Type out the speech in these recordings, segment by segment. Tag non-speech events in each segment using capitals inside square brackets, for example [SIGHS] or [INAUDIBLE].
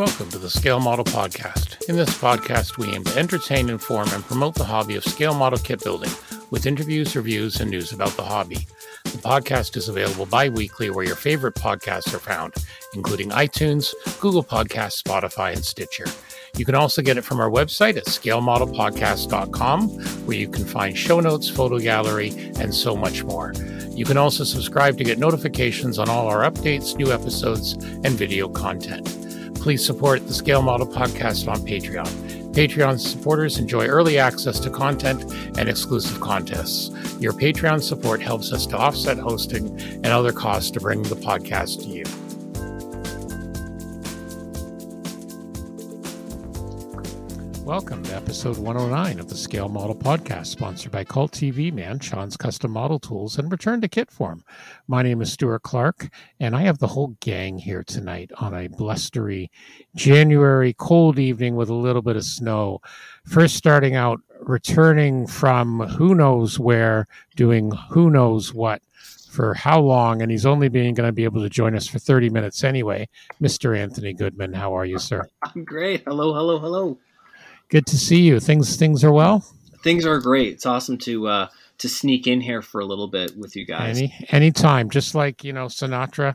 Welcome to the Scale Model Podcast. In this podcast, we aim to entertain, inform, and promote the hobby of scale model kit building with interviews, reviews, and news about the hobby. The podcast is available bi weekly where your favorite podcasts are found, including iTunes, Google Podcasts, Spotify, and Stitcher. You can also get it from our website at scalemodelpodcast.com, where you can find show notes, photo gallery, and so much more. You can also subscribe to get notifications on all our updates, new episodes, and video content. Please support the Scale Model Podcast on Patreon. Patreon supporters enjoy early access to content and exclusive contests. Your Patreon support helps us to offset hosting and other costs to bring the podcast to you. Welcome to episode 109 of the Scale Model Podcast, sponsored by Cult TV Man, Sean's Custom Model Tools, and Return to Kit Form. My name is Stuart Clark, and I have the whole gang here tonight on a blustery January cold evening with a little bit of snow. First, starting out, returning from who knows where, doing who knows what for how long, and he's only being going to be able to join us for 30 minutes anyway. Mr. Anthony Goodman, how are you, sir? [LAUGHS] I'm great. Hello, hello, hello. Good to see you. Things things are well. Things are great. It's awesome to uh, to sneak in here for a little bit with you guys. Any anytime, just like you know Sinatra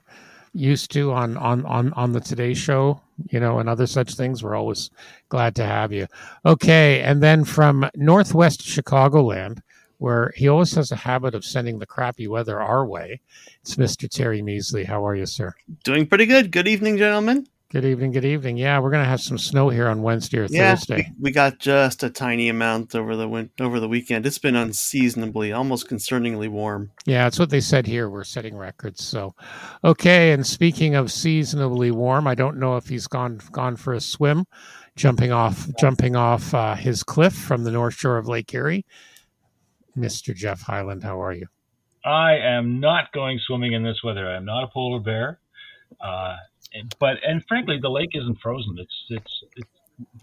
used to on on on on the Today Show, you know, and other such things. We're always glad to have you. Okay, and then from Northwest Chicagoland, where he always has a habit of sending the crappy weather our way. It's Mr. Terry Measley. How are you, sir? Doing pretty good. Good evening, gentlemen. Good evening. Good evening. Yeah, we're gonna have some snow here on Wednesday or Yeah, Thursday. we, we got just a tiny amount over the win- over the weekend. It's been unseasonably, almost concerningly warm. Yeah, that's what they said here. We're setting records. So, okay. And speaking of seasonably warm, I don't know if he's gone gone for a swim, jumping off jumping off uh, his cliff from the north shore of Lake Erie. Mister Jeff Highland, how are you? I am not going swimming in this weather. I am not a polar bear. Uh, and, but and frankly, the lake isn't frozen. It's it's, it's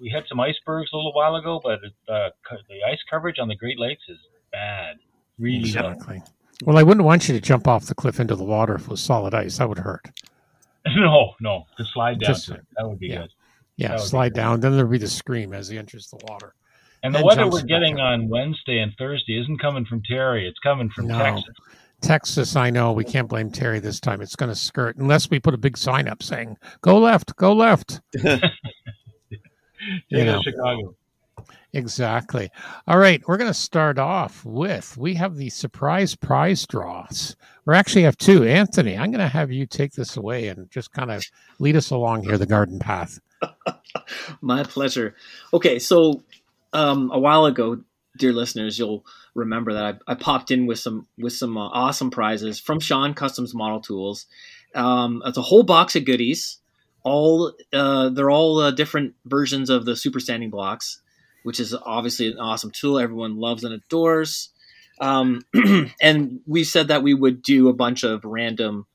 we had some icebergs a little while ago, but it, uh, the ice coverage on the Great Lakes is bad, really bad. Exactly. Well, I wouldn't want you to jump off the cliff into the water if it was solid ice. That would hurt. [LAUGHS] No, no, to slide down Just- to. That would be yeah. good. Yeah, That would be slide great. down. Then there'd be the scream as he enters the water. And the And weather we're getting on Wednesday and Thursday isn't coming from Terry. It's coming from No. Texas. Texas, I know we can't blame Terry this time. It's going to skirt unless we put a big sign up saying "Go left, go left." [LAUGHS] You know. Chicago. Exactly. All right, we're going to start off with we have the surprise prize draws. We actually have two. Anthony, I'm going to have you take this away and just kind of lead us along here the garden path. [LAUGHS] My pleasure. Okay, so um, a while ago, dear listeners, you'll remember that I, I popped in with some with some uh, awesome prizes from Sean Customs Model Tools. Um, it's a whole box of goodies. All uh, they're all uh, different versions of the super sanding blocks, which is obviously an awesome tool. Everyone loves and adores. Um, [CLEARS THROAT] and we said that we would do a bunch of random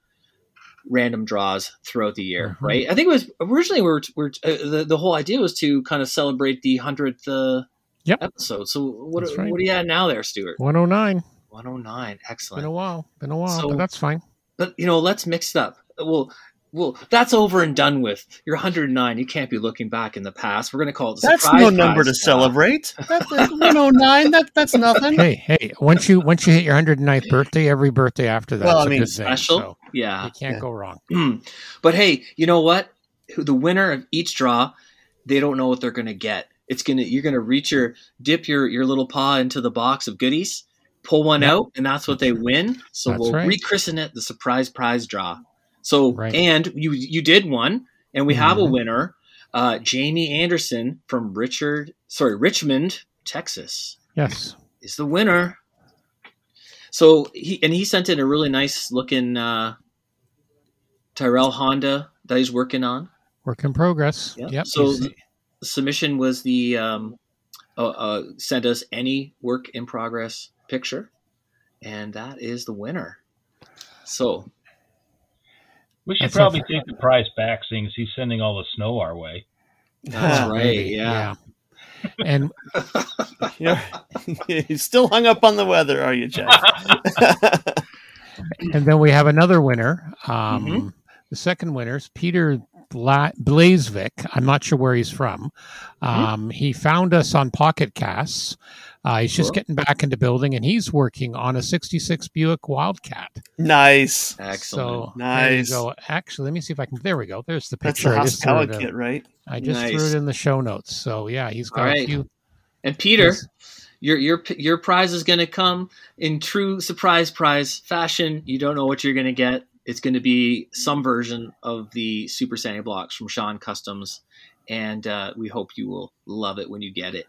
random draws throughout the year, Mhm. right? I think it was originally we were, we were uh, the the whole idea was to kind of celebrate the hundredth uh, Yep. episode. So what That's right. what are you at now, there, Stuart? 109. One oh nine, Excellent. Been a while. Been a while, So- but that's fine. But you know, let's mix it up. Well, well, that's over and done with. You're 109. You can't be looking back in the past. We're going to call it. That's surprise no number to prize. celebrate. [LAUGHS] That's [LAUGHS] 109. That, that's nothing. Hey, hey, once you once you hit your 109th birthday, every birthday after that Well, is I a mean, good thing. Special, So yeah. you can't Yeah. go wrong. [CLEARS THROAT] but hey, you know what? The winner of each draw, they don't know what they're going to get. It's gonna you're gonna reach your dip your your little paw into the box of goodies, pull one Yep. out, and that's what they win. So That's we'll right. rechristen it the surprise prize draw. So Right. and you you did one, and we have a Mhm. winner, uh, Jamie Anderson from Richard sorry Richmond, Texas Yes. is the winner. So he and he sent in a really nice looking uh, Tyrell Honda that he's working on. Work in progress. Yeah. Yep. So submission was the um, uh, uh, send us any work in progress picture, and that is the winner. So We should That's probably take the prize back, seeing as he's sending all the snow our way. that's [LAUGHS] right. maybe, Yeah. And [LAUGHS] You're, you're still hung up on the weather, are you, Jeff? [LAUGHS] and then we have another winner. Um, Mhm. The second winner is Peter Bla- Blazevik. I'm not sure where he's from. Hmm. Um, He found us on Pocket Casts. Uh, he's just Cool. getting back into building, and he's working on a '66 Buick Wildcat. Nice. Excellent. So Nice. There you go. Actually, let me see if I can. There we go. There's the picture. That's picture. the I just threw it in. kit, right? I just threw it in the show notes. So yeah, he's got All a right. few. And Peter, Yes. your your your prize is going to come in true surprise prize fashion. You don't know what you're going to get. It's going to be some version of the Super Sandy blocks from Sean Customs, and uh, we hope you will love it when you get it.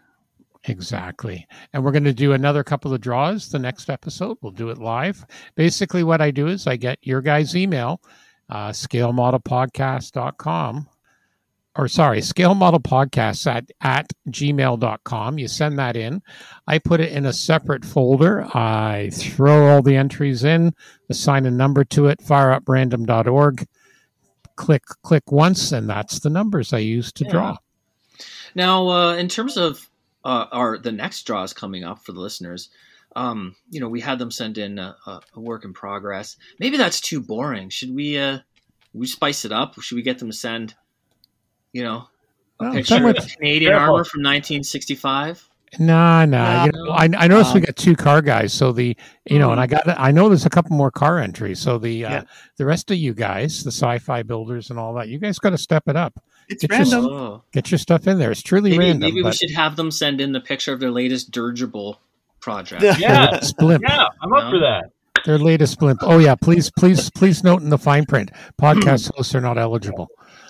Exactly. And we're going to do another couple of draws the next episode. We'll do it live. Basically, what I do is I get your guys' email, uh, scalemodelpodcast.com, or sorry, scalemodelpodcast at, at gmail.com. You send that in. I put it in a separate folder. I throw all the entries in, assign a number to it, fireuprandom.org. Click, click once, and that's the numbers I use to Yeah. draw. Now, uh, in terms of uh, our the next draws coming up for the listeners, um, you know, we had them send in a, a, a work in progress. Maybe that's too boring. Should we uh, we spice it up? Should we get them to send, you know, a Well, picture someone- of Canadian Careful. armor from 1965? Nah, nah. you know, No. I, I noticed we Um, got two car guys, so the you know, and Hmm. I got I know there's a couple more car entries. So the uh, Yeah. the rest of you guys, the sci-fi builders and all that, you guys got to step it up. It's It's just- random. Oh. Get your stuff in there. It's truly Maybe, random. maybe we should have them send in the picture of their latest dirigible project. Yeah. Yeah, it's blimp. yeah, I'm up No. for that. Their latest blimp. Oh yeah, please, please, please note in the fine print: [CLEARS THROAT] podcast hosts are not eligible.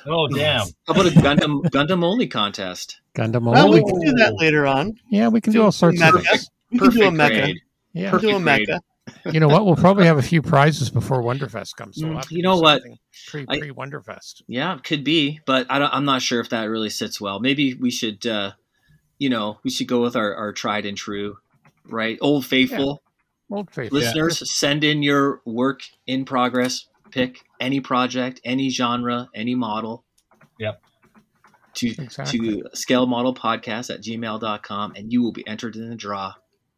Oh damn! [LAUGHS] How about a Gundam Gundam only contest? Gundam. Well, we can do that later on. yeah, we can do do all sorts of Mecha. things. We can do a Perfect mecha. grade. Yeah, We'll do a Perfect mecha. [LAUGHS] you know what? We'll probably have a few prizes before Wonderfest comes. So Mm, you know what? Pre pre Wonderfest. Yeah, could be, but I don't, I'm not sure if that really sits well. Maybe we should, uh, you know, we should go with our, our tried and true, right? Old faithful Old faith. listeners, send in your work in progress pick, any project, any genre, any model. Yep. To Exactly. to scale model podcast at gmail.com and you will be entered in the draw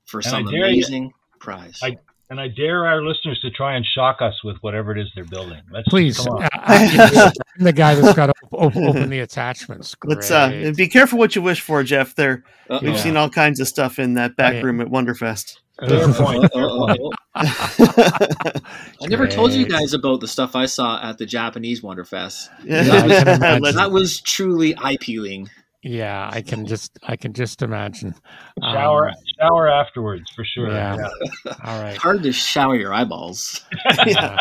for And some dare you- amazing prize. I- And I dare our listeners to try and shock us with whatever it is they're building. Let's Please, come on. [LAUGHS] uh, I'm the guy that's got to op- open the attachments. Let's uh, Great. be careful what you wish for, Jeff. There, Uh-oh. we've Yeah. seen all kinds of stuff in that back Yeah. room at Wonderfest. Fair [LAUGHS] point. Fair point. [LAUGHS] I never told you guys about the stuff I saw at the Japanese Wonderfest. I can [LAUGHS] imagine. That was truly eye peeling. Yeah, I can just I can just imagine. Shower, Um, shower afterwards for sure. Yeah. Yeah. all right. Hard to shower your eyeballs. Yeah.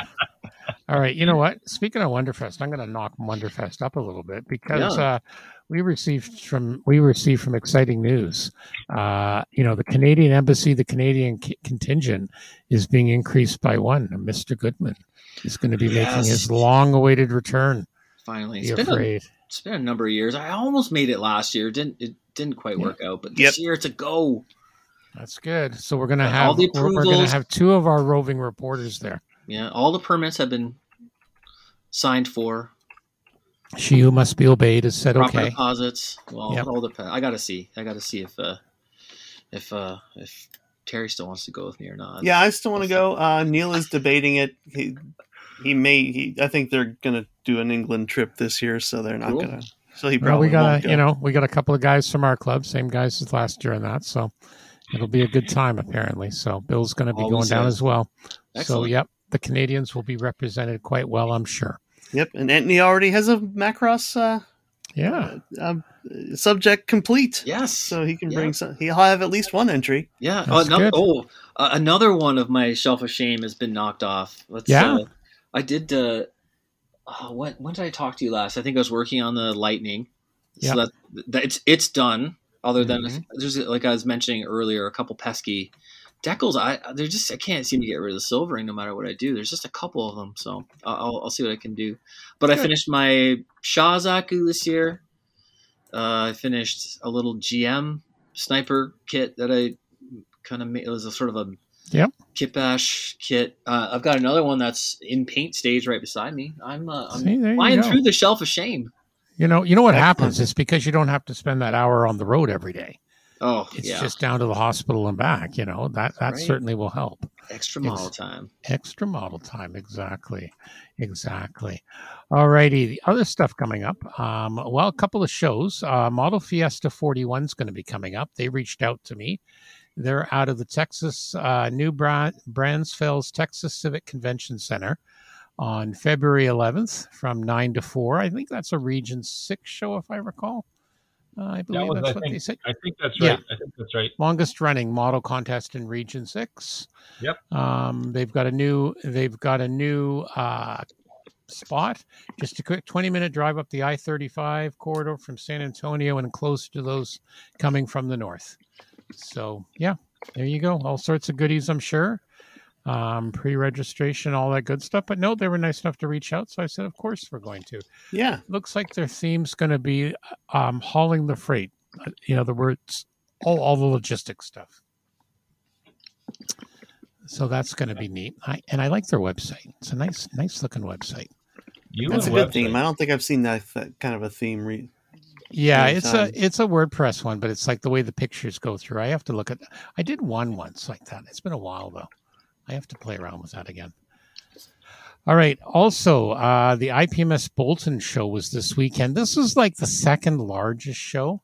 All right. You know what? Speaking of Wonderfest, I'm going to knock Wonderfest up a little bit because Yeah. uh, we received from we received from exciting news. Uh, you know, the Canadian embassy, the Canadian c- contingent, is being increased by one. Mr. Goodman is going to be making his long-awaited return. Finally, Be it's been, a, afraid. it's been a number of years. I almost made it last year. Didn't it? Didn't quite Yeah. work out, but Yep. this year it's a go. That's good. So we're going to have All the we're, we're going to have two of our roving reporters there. Yeah, all the permits have been signed for. She who must be obeyed has said Proper okay. deposits. Well, Yep. all depends. I got to see. I got to see if uh, if uh, if Terry still wants to go with me or not. yeah, I still want to go. Uh, Neil is debating it. He, he may. He, I think they're going to do an England trip this year, so they're not Cool. going to. So he Well, probably we got won't a, go. you know, we got a couple of guys from our club, same guys as last year and that. So it'll be a good time apparently. So Bill's going to be Always going down is. as well. So yep, the Canadians will be represented quite well, I'm sure. Yep, and Anthony already has a Macross uh, Yeah, uh, subject complete, Yes. so he can Yeah. bring some. He'll have at least one entry. Yeah. That's another, oh, uh, another one of my shelf of shame has been knocked off. Let's, Yeah. Uh, I did. Uh, uh, what? When did I talk to you last? I think I was working on the Lightning. Yeah. So that, that it's it's done. Other than Mhm. there's like I was mentioning earlier, a couple pesky decals. I they're just I can't seem to get rid of the silvering no matter what I do. There's just a couple of them, so I'll, I'll see what I can do. But I finished my Shazaku this year. Uh, I finished a little GM sniper kit that I kind of made. It was a sort of a Yep. kit bash kit. Uh, I've got another one that's in paint stage right beside me. I'm uh, I'm See, flying through the shelf of shame. You know, you know what happens? It's because you don't have to spend that hour on the road every day. Oh, It's yeah. just down to the hospital and back. You know that that Right. certainly will help. extra model time. Extra model time, exactly, exactly. Alrighty, the other stuff coming up. Um, well, a couple of shows. Uh, Model Fiesta 41 is going to be coming up. They reached out to me. They're out of the Texas uh, New Bra- Braunfels Texas Civic Convention Center on February 11th from nine to four. I think that's a Region Six show, if I recall. Uh, I That believe was, that's I what they think, said I think that's right. Yeah. I think that's right. longest running model contest in Region Six. Yep. Um, they've got a new they've got a new uh, spot. Just a quick twenty minute drive up the I thirty five corridor from San Antonio and close to those coming from the north. So yeah, there you go. All sorts of goodies, I'm sure. Um, pre-registration, all that good stuff. But no, they were nice enough to reach out, so I said, of course we're going to Yeah. looks like their theme's going to be um, hauling the freight. Uh, You know, the words, all, all the logistics stuff. So that's going to be neat. I, and I like their website. It's a nice, nice looking website. You That's a and good website. theme. I don't think I've seen that, that kind of a theme. Re- Yeah, it's times. a it's a WordPress one, but it's like the way the pictures go through. I have to look at. I did one once like that. It's been a while though. I have to play around with that again. All right. Also, uh, the IPMS Bolton show was this weekend. This is like the second largest show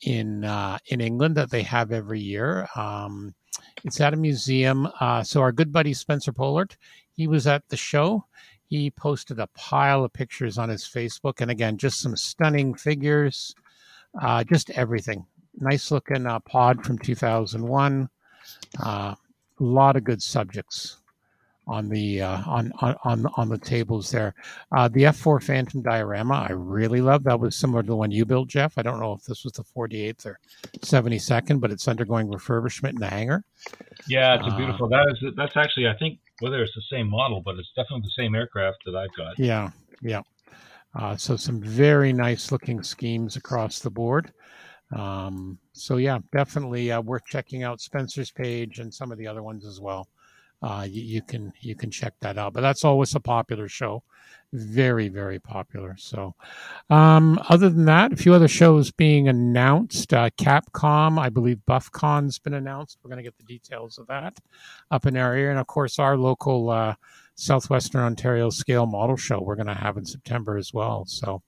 in uh, in England that they have every year. Um, it's at a museum. Uh, so our good buddy Spencer Pollard, he was at the show. He posted a pile of pictures on his Facebook, and again, just some stunning figures, uh, just everything. Nice looking uh, pod from 2001. A lot of good subjects on the uh, on, on on the tables there. Uh, the F4 Phantom diorama I really love. That was similar to the one you built, Jeff. I don't know if this was the 48th or 72nd, but it's undergoing refurbishment in the hangar. Yeah, it's a Uh, beautiful. That is that's actually I think whether it's the same model, but it's definitely the same aircraft that I've got. Yeah, yeah. Uh, so some very nice looking schemes across the board. Um, so yeah, definitely uh, worth checking out Spencer's page and some of the other ones as well. Uh, you, you can you can check that out. But that's always a popular show, very very popular. So, um, other than that, a few other shows being announced. Uh, Capcom, I believe BuffCon's been announced. We're going to get the details of that up in our ear, and of course our local. Uh, Southwestern Ontario Scale Model Show we're going to have in September as well. So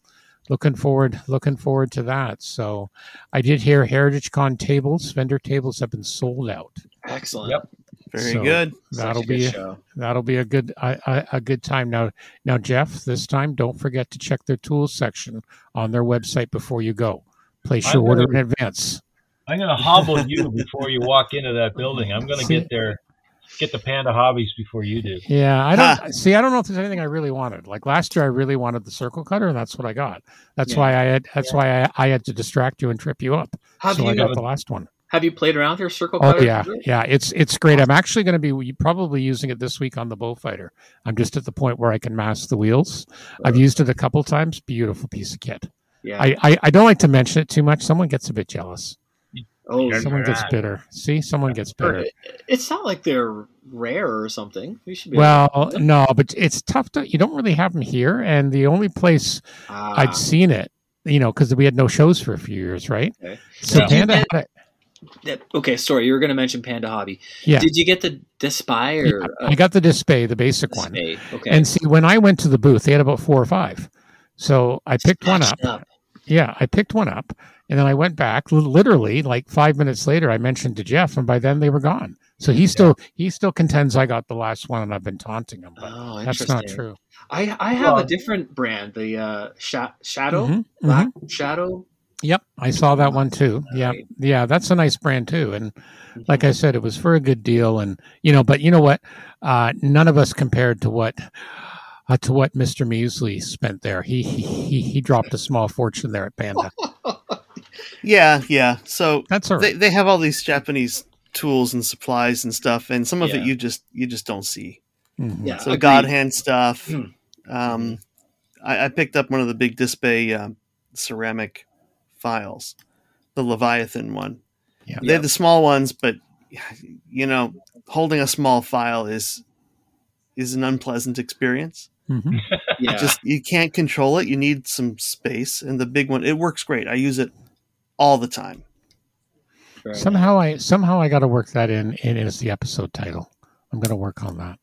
looking forward looking forward to that. So I did hear Heritage Con tables, vendor tables have been sold out. Excellent. Yep. very So, good. That'll a good be show. that'll be a good a, a, a good time now. Now Jeff, this time don't forget to check their tools section on their website before you go. Place your I'm order gonna- in advance. I'm going to hobble you before you walk into that building. I'm going to get there, get the Panda Hobbies before you do. Yeah, I don't see. I don't know if there's anything I really wanted. Like last year, I really wanted the circle cutter, and that's what I got. That's Yeah. why I had. That's why I, I had to distract you and trip you up. Have so I you got the last one. have you played around with your circle Oh yeah, yeah. It's it's great. I'm actually going to be probably using it this week on the Beaufighter. I'm just at the point where I can mask the wheels. I've used it a couple times. Beautiful piece of kit. Yeah. I, I I don't like to mention it too much. Someone gets a bit jealous. Oh, Someone gets right. bitter. See, someone gets bitter. it's not like they're rare or something. You should be. Well, [LAUGHS] no, but it's tough to. You don't really have them here, and the only place Ah, I'd seen it, you know, because we had no shows for a few years, right? Okay. So Yeah. Panda had it. that- okay, sorry. You were going to mention Panda Hobby. Yeah. Did you get the Despy or Yeah, I got the display, the basic one. Okay. And see, when I went to the booth, they had about four or five. So I picked one up. Smashed Yeah, I picked one up, and then I went back. Literally, like five minutes later, I mentioned to Jeff, and by then they were gone. So he still he still contends I got the last one, and I've been taunting him, but Oh, that's not true. I I have a different brand, the uh, Sha- Shadow Mhm, Black mhm. Shadow. Yep, I saw that one too. Yeah, yeah, that's a nice brand too. And like I said, it was for a good deal, and you know, but you know what? Uh, none of us compared to what uh, to what Mister Measley spent there. He he he dropped a small fortune there at Panda. [LAUGHS] Yeah, yeah. So That's all they, they have all these Japanese tools and supplies and stuff, and some of Yeah. it you just you just don't see. Mhm. Yeah, So agreed. God hand stuff. Hmm. Um, I, I picked up one of the big display um, ceramic files, the Leviathan one. Yeah. They're the small ones, but you know, holding a small file is is an unpleasant experience. [LAUGHS] Mhm. Yeah. Just you can't control it. You need some space, and the big one it works great. I use it all the time. Very Somehow I somehow I got to work that in, in as the episode title. I'm going to work on that.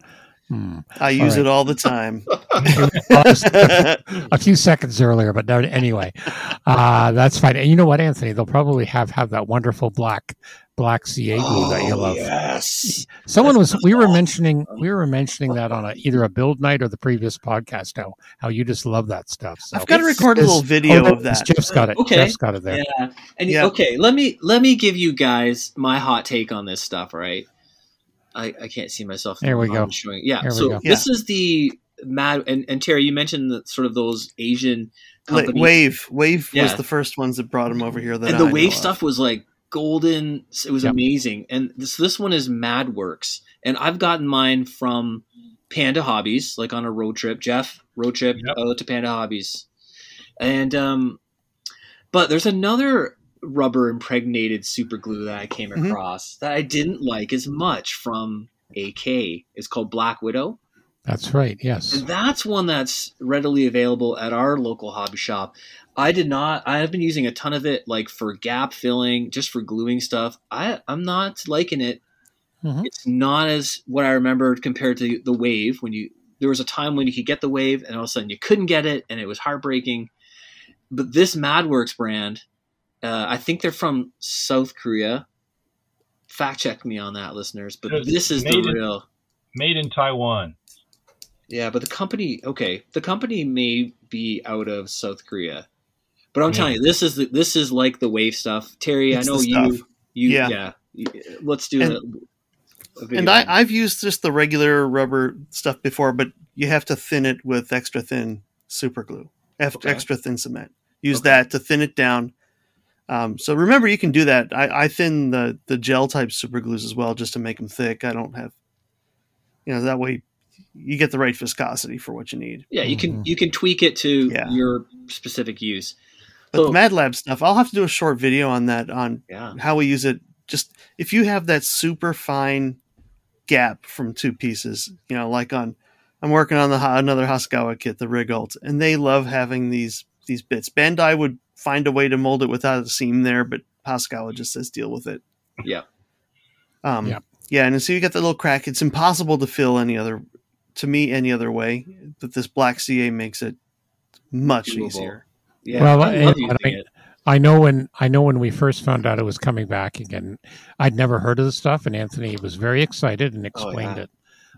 Hmm. I use right. it all the time. [LAUGHS] a few seconds earlier, but no, anyway, uh, that's fine. And you know what, Anthony? They'll probably have have that wonderful black black CA glue that you Oh, love. Yes. Someone That was sounds we were awesome. mentioning we were mentioning that on a, either a build night or the previous podcast how how you just love that stuff. So I've got to record a little video oh, of that. Jeff's got it. Okay. Jeff's got it there. Yeah. And Yeah. okay, let me let me give you guys my hot take on this stuff, right? I, I can't see myself. There we go. Showing. Yeah. There we so go. this is the mad and, and Terry, you mentioned that sort of those Asian companies. Wave, Wave was the first ones that brought them over here. That and the I know wave of. stuff was like golden it was Yep. amazing and this this one is madworks and i've gotten mine from panda hobbies like on a road trip jeff road trip Yep. out to panda hobbies and um but there's another rubber impregnated super glue that i came Mhm. across that i didn't like as much from ak it's called black widow That's right. Yes. and that's one that's readily available at our local hobby shop. I did not. I have been using a ton of it, like for gap filling, just for gluing stuff. I I'm not liking it. Mhm. It's not as what I remember compared to the wave. When you there was a time when you could get the wave, and all of a sudden you couldn't get it, and it was heartbreaking. But this MadWorks brand, uh, I think they're from South Korea. Fact check me on that, listeners. But this is the Made in- real. Made in Taiwan. Yeah, but the company, okay, the company may be out of South Korea, but I'm Yeah. telling you, this is the, this is like the wave stuff. Terry, It's I know you, you, Yeah. yeah. Let's do And- a, a. And I, I've used just the regular rubber stuff before, but you have to thin it with extra thin super glue, F- Okay. extra thin cement. Use Okay. that to thin it down. Um, so remember, you can do that. I, I thin the the gel type super glues as well, just to make them thick. I don't have, you know, that way you get the right viscosity for what you need. yeah, you can Mhm. you can tweak it to Yeah. your specific use. But So- the Mad Lab stuff, I'll have to do a short video on that on Yeah, how we use it. Just if you have that super fine gap from two pieces, you know, like on, I'm working on the another Hasegawa kit, the Regult, and they love having these these bits. Bandai would find a way to mold it without a seam there, but Hasegawa just says deal with it. Yeah. Um, Yep. Yeah, and so you get the little crack. It's impossible to fill any other, to me, any other way. But this black CA makes it much Doable. easier. yeah. Well, I and- love and using I- I know when I know when we first found out it was coming back again. I'd never heard of the stuff, and Anthony was very excited and explained Oh, yeah. it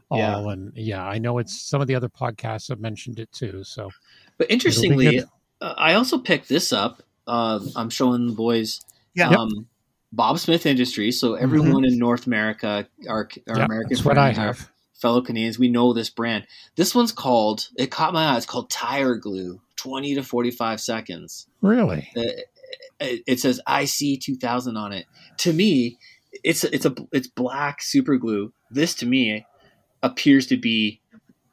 all. Yeah. And yeah, I know it's some of the other podcasts have mentioned it too. So But interestingly, uh, I also picked this up. Uh, I'm showing the boys. Yeah. Um, Bob Smith Industries. So everyone in North America, our, our yeah, American that's what I friends, our have. Fellow Canadians, we know this brand. This one's called. It caught my eye. It's called Tire Glue. Twenty to forty-five seconds. Really? Uh, It, it says IC 2000 on it. To me, it's it's a it's black super glue. This to me appears to be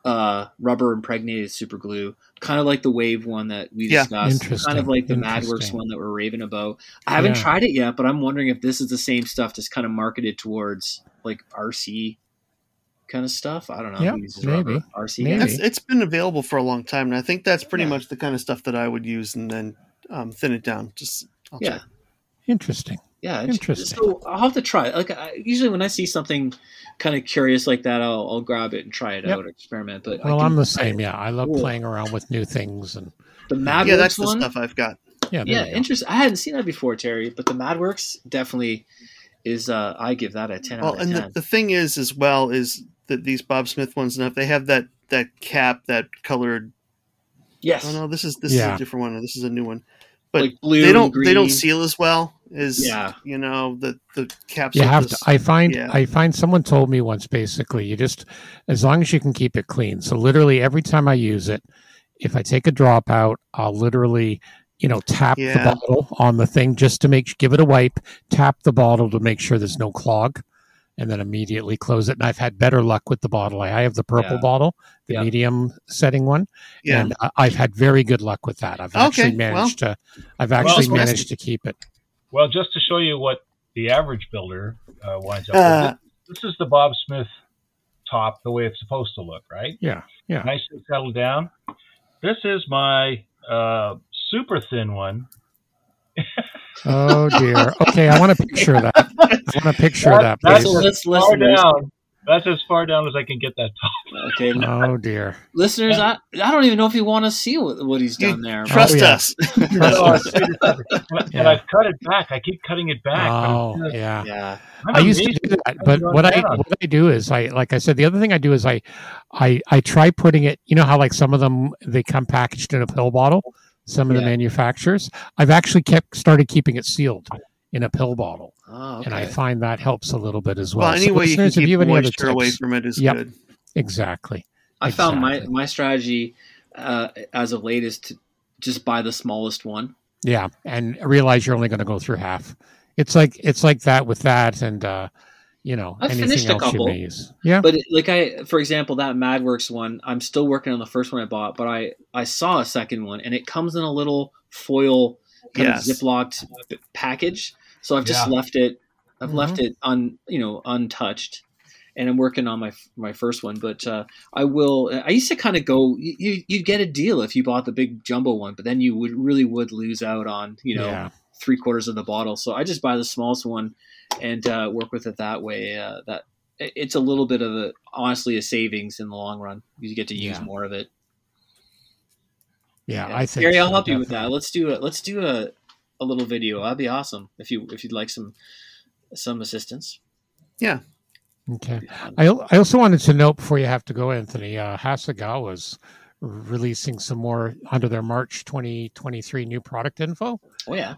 uh, rubber impregnated super glue, kind of like the wave one that we Yeah. discussed, kind of like the MadWorks one that we're raving about. I haven't Yeah. tried it yet, but I'm wondering if this is the same stuff, just kind of marketed towards like RC kind of stuff. I don't know. Yeah, who uses rubber. maybe. RC Maybe. It's, it's been available for a long time, and I think that's pretty Yeah. much the kind of stuff that I would use and then um, thin it down. Just I'll Yeah. check. Interesting. Yeah, Interesting. So I'll have to try. it. Like I, usually, when I see something kind of curious like that, I'll, I'll grab it and try it Yep. out, or experiment. But Well, can- I'm the same. Yeah, I love Cool. playing around with new things, and the MadWorks yeah, that's the stuff I've got. yeah, yeah, interesting. I hadn't seen that before, Terry. But the MadWorks definitely is. Uh, I give that a ten Well, out of and the, the thing is, as well, is that these Bob Smith ones enough. They have that that cap, that colored. yes, Oh no, this is this is a different one. This is a new one. But like blue. they don't green. they don't seal as well as Yeah. you know the the caps. You of have to. I find. yeah. I find someone told me once. Basically, you just as long as you can keep it clean. So literally, every time I use it, if I take a drop out, I'll literally, you know, tap Yeah. the bottle on the thing just to make give it a wipe. Tap the bottle to make sure there's no clog, and then immediately close it. And I've had better luck with the bottle. I have the purple Yeah. bottle, the Yeah. medium setting one, yeah. and I- I've had very good luck with that. I've Okay, actually managed to. I've actually it's managed to keep it. Well, just to show you what the average builder uh, winds up Uh, with, this is the Bob Smith top the way it's supposed to look, right? Yeah. Yeah. Nicely settled down. This is my uh, super thin one. Oh dear. Okay, I want to picture that. I want to picture that, That's please. So as let's far down. That's as far down as I can get that top. Okay, Oh dear. listeners, I, I don't even know if you want to see what, what he's You done there. Oh, Trust yeah. us. Oh, it's good and Yeah. I've cut it back. I keep cutting it back. Oh just- yeah. yeah, I'm I used to do that, but what I that what I do is I like I said the other thing I do is I I I try putting it. You know how like some of them they come packaged in a pill bottle. Some of the manufacturers. I've actually kept started keeping it sealed in a pill bottle, oh, and I find that helps a little bit as well. Well, So you can listeners, if keep have any other moisture away from it is Yep. good. exactly. I found my my strategy uh, as of late is to just buy the smallest one. Yeah, and realize you're only going to go through half. It's like it's like that with that, and uh, you know I've anything finished a else couple. may. Yeah, But like I, for example, that MadWorks one, I'm still working on the first one I bought, but I I saw a second one, and it comes in a little foil kind Yes. of ziplocked package. So I've just Yeah. left it. I've left Mm-hmm. it un you know untouched, and I'm working on my my first one. But uh, I will. I used to kind of go. You you'd get a deal if you bought the big jumbo one, but then you would really would lose out on you know yeah, three quarters of the bottle. So I just buy the smallest one and uh, work with it that way. Uh, that it's a little bit of a honestly a savings in the long run. You get to use Yeah. more of it. yeah. Yeah. I think Gary, I'll so, help you with that. Let's do a let's do a, a little video. That'd be awesome if you if you'd like some some assistance. Yeah. Okay. That'd be fun. I, I also wanted to note before you have to go, Anthony, uh, Hasegawa's releasing some more under their March 2023 new product info. Oh yeah,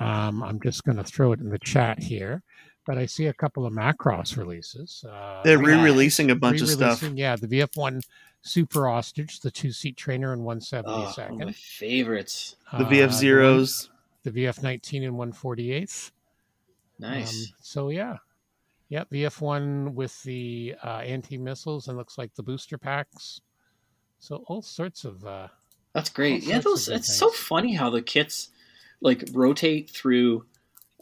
Um, I'm just going to throw it in the chat here, but I see a couple of Macross releases. Uh, They're re-releasing a bunch of stuff. Yeah, the VF1 Super Ostrich, the two seat trainer in oh, one of 172nd. my favorites. The Uh, VF one- Zeros. The VF19 in 148th. Nice. Um, so yeah, yeah, VF1 with the uh, anti missiles and looks like the booster packs. So all sorts of uh, That's great. Yeah, those. It's so funny how the kits like rotate through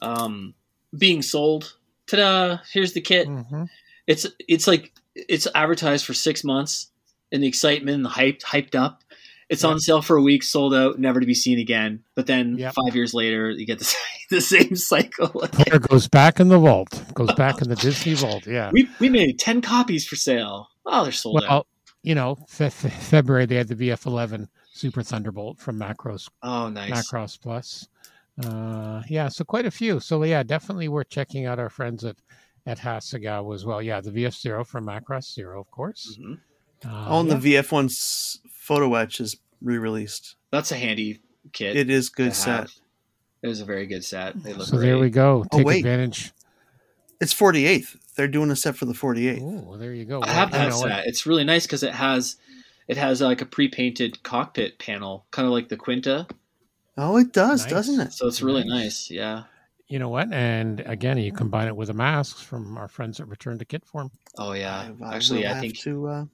um, being sold. Ta-da! Here's the kit. mhm. It's it's like it's advertised for six months, and the excitement, and the hype, hyped up. It's Yep. on sale for a week, sold out, never to be seen again. But then Yep. five years later, you get the [LAUGHS] same, the same cycle. player [LAUGHS] goes back in the vault, goes back in the Disney vault. Yeah. we we made ten copies for sale. Oh, they're sold out. Well, you know, fe- February they had the VF11 Super Thunderbolt from Macross Oh, nice. Macross Plus. Uh, yeah, so quite a few. So yeah, definitely worth checking out our friends at at Hasegawa as well. Yeah, the VF Zero from Macross Zero, of course. Mhm. Uh, Oh, and yeah. the VF1's photo etch is re-released. That's a handy kit. It is to good have. set. It was a very good set. They look So great. there we go. Oh, Take wait. advantage. It's 48th. They're doing a set for the 48th. Oh, there you go. I have Well, you that know, set. It's really nice because it has it has like a pre-painted cockpit panel, kind of like the Quinta. Oh, it does, Nice. doesn't it? So it's really Nice. nice. Yeah. You know what? And again, you combine it with the masks from our friends at Return to Kit Form. Oh yeah. I, I Actually, will I think to uh,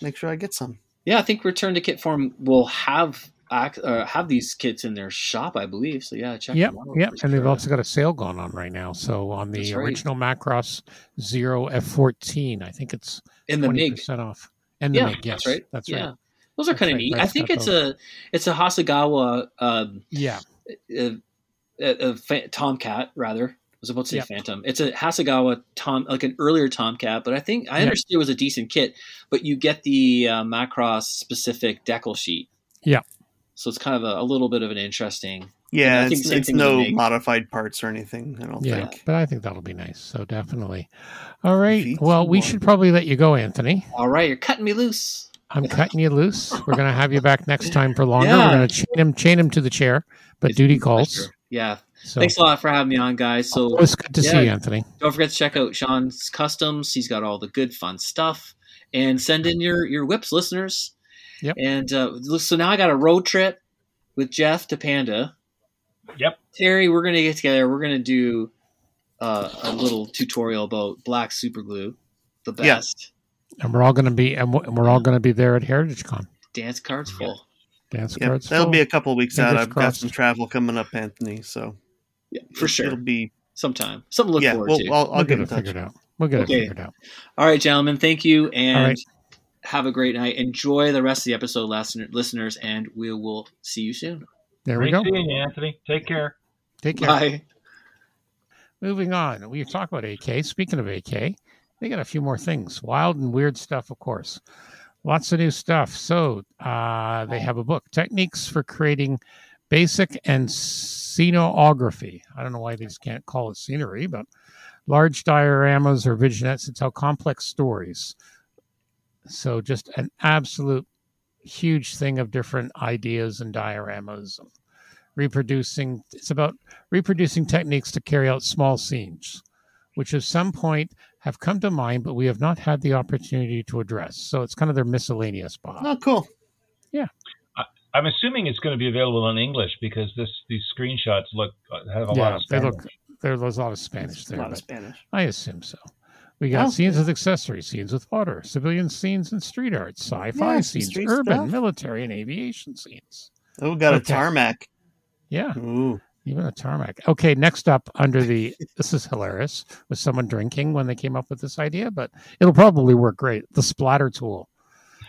make sure I get some. yeah, I think Return to Kit Form will have ac- uh, have these kits in their shop, I believe. So yeah, check Yep, them out. yep. for And they've also got a sale going on right now. So on the right. original Macross Zero F14, I think it's in the twenty MiG. percent off. And the Yeah, MiG, yes, that's right. That's yeah. right. Those are kind of right. neat. I think got it's a it's a Hasegawa um, Yeah, a, a, a fa- Tomcat rather. I was about to say Yep. Phantom. It's a Hasegawa Tom, like an earlier Tomcat, but I think I Yep. understood it was a decent kit. But you get the uh, Macross specific decal sheet. Yeah. So it's kind of a, a little bit of an interesting. Yeah, I think it's, same it's thing with the no modified parts or anything. I don't yeah. think. But I think that'll be nice. So definitely. All right. Well, we should probably let you go, Anthony. All right, you're cutting me loose. I'm cutting you loose. We're going to have you back next time for longer. Yeah. We're going to chain him, chain him to the chair, but It's duty calls. Yeah. So Thanks a lot for having me on, guys. So it's good to see you, Anthony. don't forget to check out Sean's Customs. He's got all the good, fun stuff. And send in your your whips, listeners. Yep. And uh, so now I got a road trip with Jeff to Panda. Yep. Terry, we're gonna get together. We're gonna do uh, a little tutorial about black super glue, the Yeah. Best. And we're all going to be, and we're all mm. going to be there at Heritage Con. Dance cards full. Dance Yeah, cards. that'll full. be a couple weeks Fingers out. I've got some travel coming up, Anthony. So Yeah, for sure. it'll be Sometime. Something to look yeah. forward Well, to. I'll, I'll we'll get get it touch. figured out. We'll get Okay. it figured out. All right, gentlemen. Thank you, and All right. have a great night. Enjoy the rest of the episode, listener- listeners, and we will see you soon. There we Great go. seeing you, Anthony. Take care. Take care. Bye. Moving on, we talk about AK. Speaking of AK, they got a few more things. Wild and weird stuff, of course. Lots of new stuff. So uh, they have a book, Techniques for Creating Basic and Scenography. I don't know why they just can't call it scenery, but large dioramas or vignettes that tell complex stories. So just an absolute huge thing of different ideas and dioramas. Reproducing, it's about reproducing techniques to carry out small scenes, which at some point have come to mind, but we have not had the opportunity to address. So it's kind of their miscellaneous box. Oh, cool. Yeah. I'm assuming it's going to be available in English because this these screenshots look uh, have a lot Yeah, of they Spanish. look there's a lot of Spanish It's there. a lot of Spanish. I assume so. We got Oh, scenes with accessories, scenes with water, civilian scenes and street art, sci-fi Yeah, scenes, urban, stuff. military, and aviation scenes. Oh, got a tarmac. Yeah, Ooh. Even a tarmac. Okay, next up under the this is hilarious was someone drinking when they came up with this idea, but it'll probably work great. The splatter tool.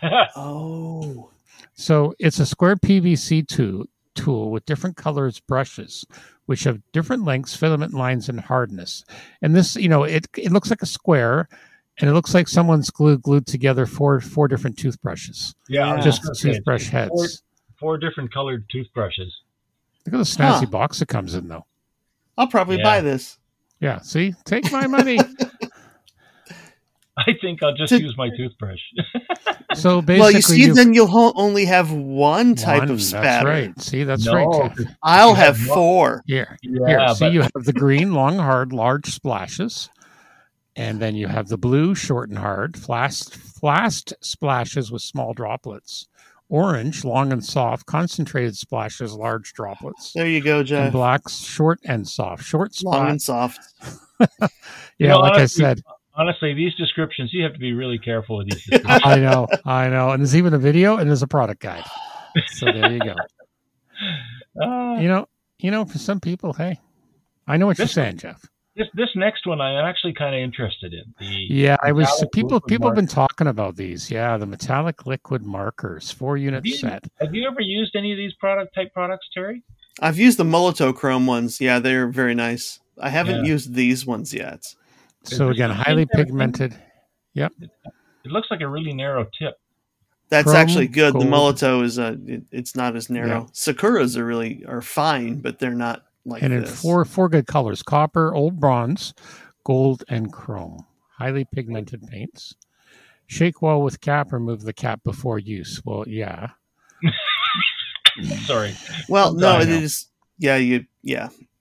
[LAUGHS] Oh. So it's a square PVC tool, tool with different colors brushes, which have different lengths, filament lines, and hardness. And this, you know, it it looks like a square, and it looks like someone's glued glued together four four different toothbrushes, yeah, just gonna toothbrush heads. Four, four different colored toothbrushes. Look at the snazzy Huh. box it comes in, though. I'll probably Yeah. buy this. Yeah, see, take my money. [LAUGHS] I think I'll just To- use my toothbrush. [LAUGHS] so basically, well, you see, you've- then you'll ho- only have one type One, of spatter. That's right. See, that's No, right. Jeff. I'll You have have one- four. Here, yeah, Here, see, you have the green, long, hard, large splashes, and then you have the blue, short and hard, flashed, flashed splashes with small droplets. Orange, long and soft, concentrated splashes, large droplets. There you go, Jeff. And Jeff. blacks, short and soft. Short Long and soft. [LAUGHS] Yeah, You know, like I said, honestly, these descriptions you have to be really careful with these. [LAUGHS] Descriptions. I know, I know. And there's even a video and there's a product guide. So there you go. Ah, [LAUGHS] You know, you know, for some people, hey, I know what you're This- saying, Jeff. This this next one I'm actually kind of interested in. The Yeah, I was. metallic People, liquid people have been talking about these. Yeah, the metallic liquid markers, four unit You- set. Have you ever used any of these product type products, Terry? I've used the Molotochrome ones. Yeah, they're very nice. I haven't Yeah. used these ones yet. So again, this highly everything? Yep. It looks like a really narrow tip. That's Chrome, actually good. The gold. Molotow is uh, it, it's not as narrow. Sakuras are really are fine, but they're not like and in four four good colors: copper, old bronze, gold, and chrome. Highly pigmented paints. Shake well with cap. Remove the cap before use. Well, yeah. [LAUGHS] Sorry. well, no, I it know. is. Yeah, you. Yeah, [LAUGHS]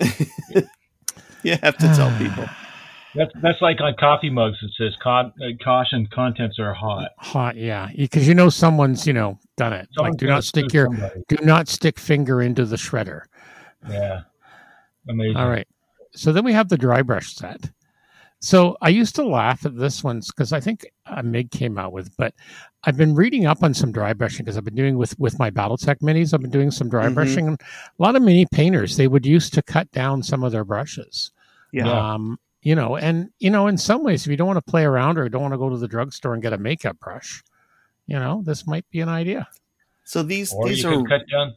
you have to tell people. [SIGHS] That's that's like on coffee mugs. It says uh, caution: contents are hot. Hot, yeah, because you know someone's you know done it. Someone's like, do not stick your somebody. do not stick finger into the shredder. Yeah. Amazing. All right. So then we have the dry brush set. So I used to laugh at this one because I think uh, Mig came out with, but I've been reading up on some dry brushing because I've been doing with with my BattleTech minis. I've been doing some dry Mhm. brushing. A lot of mini painters they would use to cut down some of their brushes. Yeah. Yeah. Um, you know, and you know, in some ways, if you don't want to play around or don't want to go to the drugstore and get a makeup brush, you know, this might be an idea. So these Or these you are could cut down,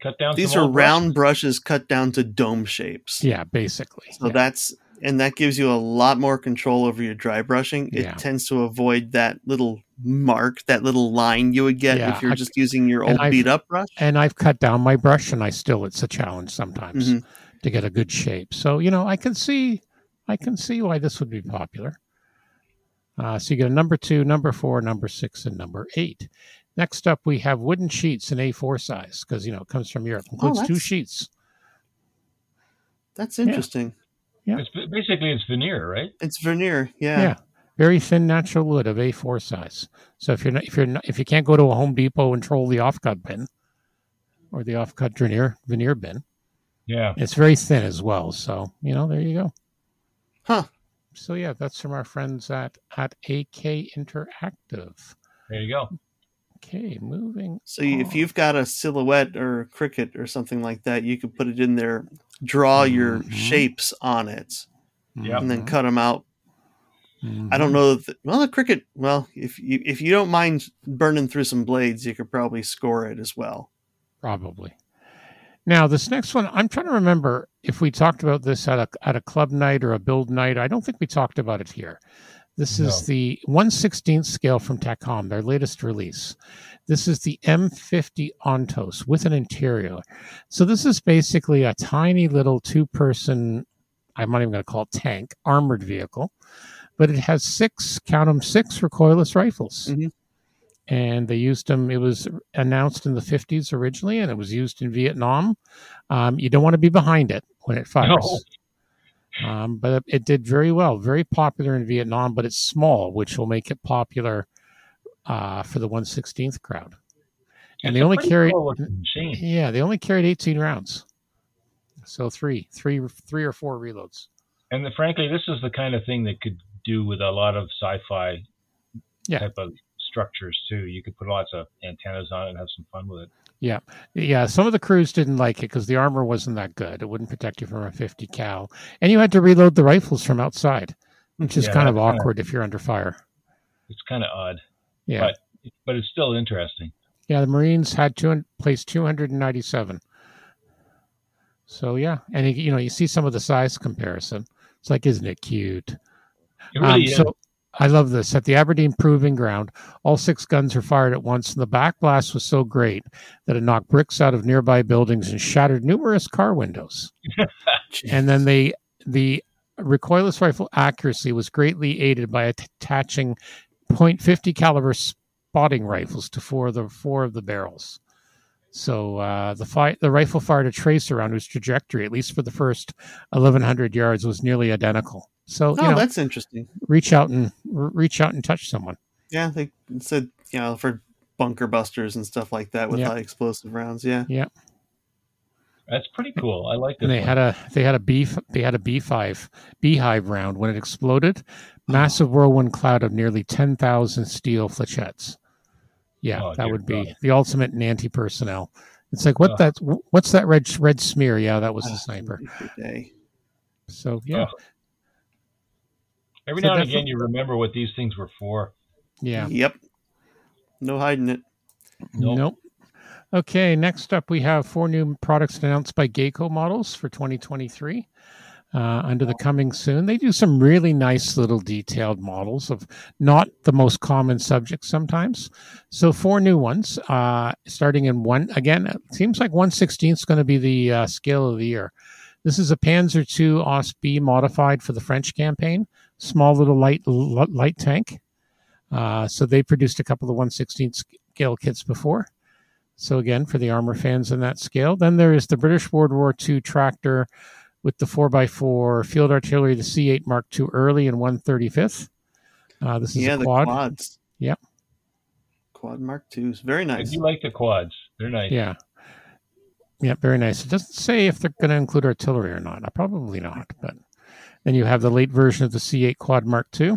cut down. these are round brushes cut down to dome shapes. Yeah, basically. So yeah. that's and that gives you a lot more control over your dry brushing. It Yeah. tends to avoid that little mark, that little line you would get Yeah, if you're I- just using your old I've- beat up brush. and I've cut down my brush, and I still it's a challenge sometimes Mhm. to get a good shape. So you know, I can see, I can see why this would be popular. Uh, so you get a number two, number four, number six, and number eight. Next up, we have wooden sheets in A4 size because you know it comes from Europe. Oh, Includes two sheets. That's interesting. Yeah. It's basically it's veneer, right? It's veneer. Yeah. Yeah. very thin natural wood of A4 size. So if you're not, if you're not, if you can't go to a Home Depot and troll the offcut bin or the offcut veneer veneer bin, Yeah. it's very thin as well. So you know, there you go. Huh. So yeah, that's from our friends at at AK Interactive. There you go. Okay, moving. So you- if you've got a silhouette or a Cricut or something like that, you could put it in there, draw your Mhm. shapes on it, Yep. and then cut them out. Mhm. I don't know. If well, the Cricut. Well, if you if you don't mind burning through some blades, you could probably score it as well. Probably. Now, this next one, I'm trying to remember if we talked about this at a at a club night or a build night. I don't think we talked about it here. This No. is the 116th scale from Takom, their latest release. This is the M50 Ontos with an interior. So this is basically a tiny little two-person, I'm not even going to call it tank, armored vehicle, but it has six, count them, six recoilless rifles. Mhm. And they used them. It was announced in the 50s originally, and it was used in Vietnam. Um, you don't want to be behind it when it fires. Um, but it did very well, very popular in Vietnam, but it's small, which will make it popular uh, for the 116th crowd. And It's they only carried, cool-looking yeah, they only carried 18 rounds. So three, three, three or four reloads. And the, frankly, this is the kind of thing that could do with a lot of sci-fi Yeah. type of structures too. You could put lots of antennas on it and have some fun with it. Yeah, yeah. some of the crews didn't like it because the armor wasn't that good. It wouldn't protect you from a 50 cal, and you had to reload the rifles from outside, which is Yeah, kind of that's kinda- awkward if you're under fire. It's kind of odd, Yeah, But- but it's still interesting. yeah. The Marines had two placed 297. So yeah, and you, you know you see some of the size comparison. It's like, isn't it cute? It really Um, is. so I love this. At the Aberdeen Proving Ground, all six guns were fired at once, and the backblast was so great that it knocked bricks out of nearby buildings and shattered numerous car windows. [LAUGHS] and then they the recoilless rifle accuracy was greatly aided by attaching .50 caliber spotting rifles to four of the four of the barrels. So uh, the fi- the rifle fired a tracer round whose trajectory, at least for the first 1,100 yards, was nearly identical. So Oh, you know, that's interesting. reach out and r- reach out and touch someone. Yeah, they said you know for bunker busters and stuff like that with Yeah. high explosive rounds. Yeah, yeah. That's pretty cool. I like this. And they one. had a they had a B they had a B five beehive round when it exploded, massive whirlwind cloud of nearly ten thousand steel flechettes. Yeah, Oh, that would be God. the ultimate Nanti personnel. It's like what Oh. that what's that red red smear? Yeah, that was the Ah, sniper. So yeah, Oh. Every So now and again, you remember what these things were for. yeah. Yep. No hiding it. Nope. Nope. Okay, next up we have four new products announced by Geico models for 2023. Uh, under the coming soon, they do some really nice little detailed models of not the most common subjects sometimes. So four new ones, uh, starting in one. Again, it seems like 116th is going to be the uh, scale of the year. This is a Panzer II OS B modified for the French campaign. Small little light light tank. Uh, so they produced a couple of 116th scale kits before. So again, for the armor fans in that scale, then there is the British World War II tractor with the 4x4 field artillery, the C8 Mark II early and 135th. Uh, this is yeah, a the quads. Yep. Quad Mark twos. Very I nice. do like the quads. They're nice. Yeah. Yeah, very nice. It doesn't say if they're going to include artillery or not. Probably not. But then you have the late version of the C8 Quad Mark II.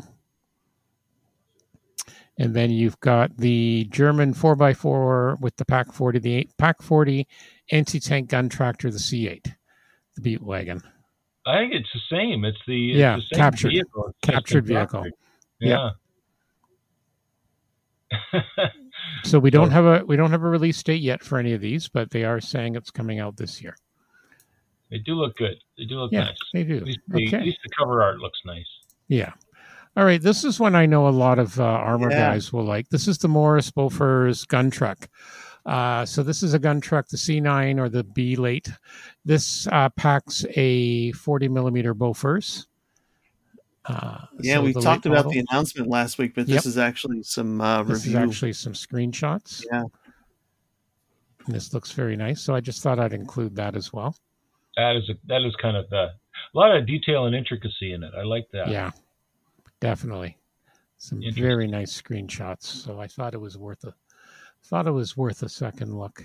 And then you've got the German 4x4 with the Pak 40, the Pak 40 anti tank gun tractor, the C8, the Beat Wagon. I think it's the same. It's the it's Yeah, the captured. vehicle. It's Captured vehicle. Yeah. Yeah. [LAUGHS] So we don't have a we don't have a release date yet for any of these, but they are saying it's coming out this year. They do look good. They do look Yeah, nice. they do. At least, the, at least the cover art looks nice. Yeah. All right. This is one I know a lot of uh, armor Yeah. guys will like. This is the Morris Bofors gun truck. Uh, so this is a gun truck, the C9 or the B late. This uh, packs a 40 millimeter Bofors. Uh, yeah, so we talked about model. the announcement last week, but Yep. this is actually some uh, This is actually some screenshots. Yeah. And this looks very nice. So I just thought I'd include that as well. That is a, that is kind of uh, a lot of detail and intricacy in it. I like that. Yeah, definitely. Some very nice screenshots. So I thought it was worth a thought it was worth a second look.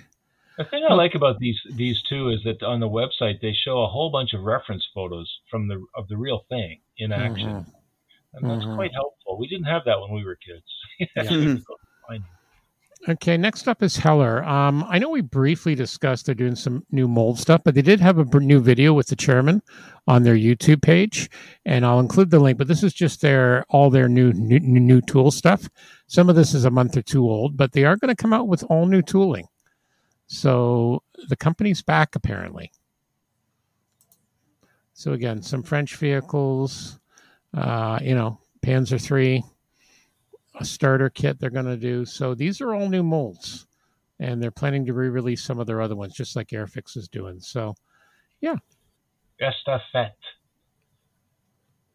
The thing I like about these these two is that on the website they show a whole bunch of reference photos from the of the real thing in action, Mhm. and that's Mhm. quite helpful. We didn't have that when we were kids. [LAUGHS] Yeah. Okay, next up is Heller. Um, I know we briefly discussed they're doing some new mold stuff, but they did have a new video with the chairman on their YouTube page, and I'll include the link. But this is just their all their new new, new tool stuff. Some of this is a month or two old, but they are going to come out with all new tooling. So the company's back apparently. So again, some French vehicles, uh, you know, Panzer three, a starter kit they're going to do. So these are all new molds, and they're planning to re-release some of their other ones, just like Airfix is doing. So, yeah, Estafette.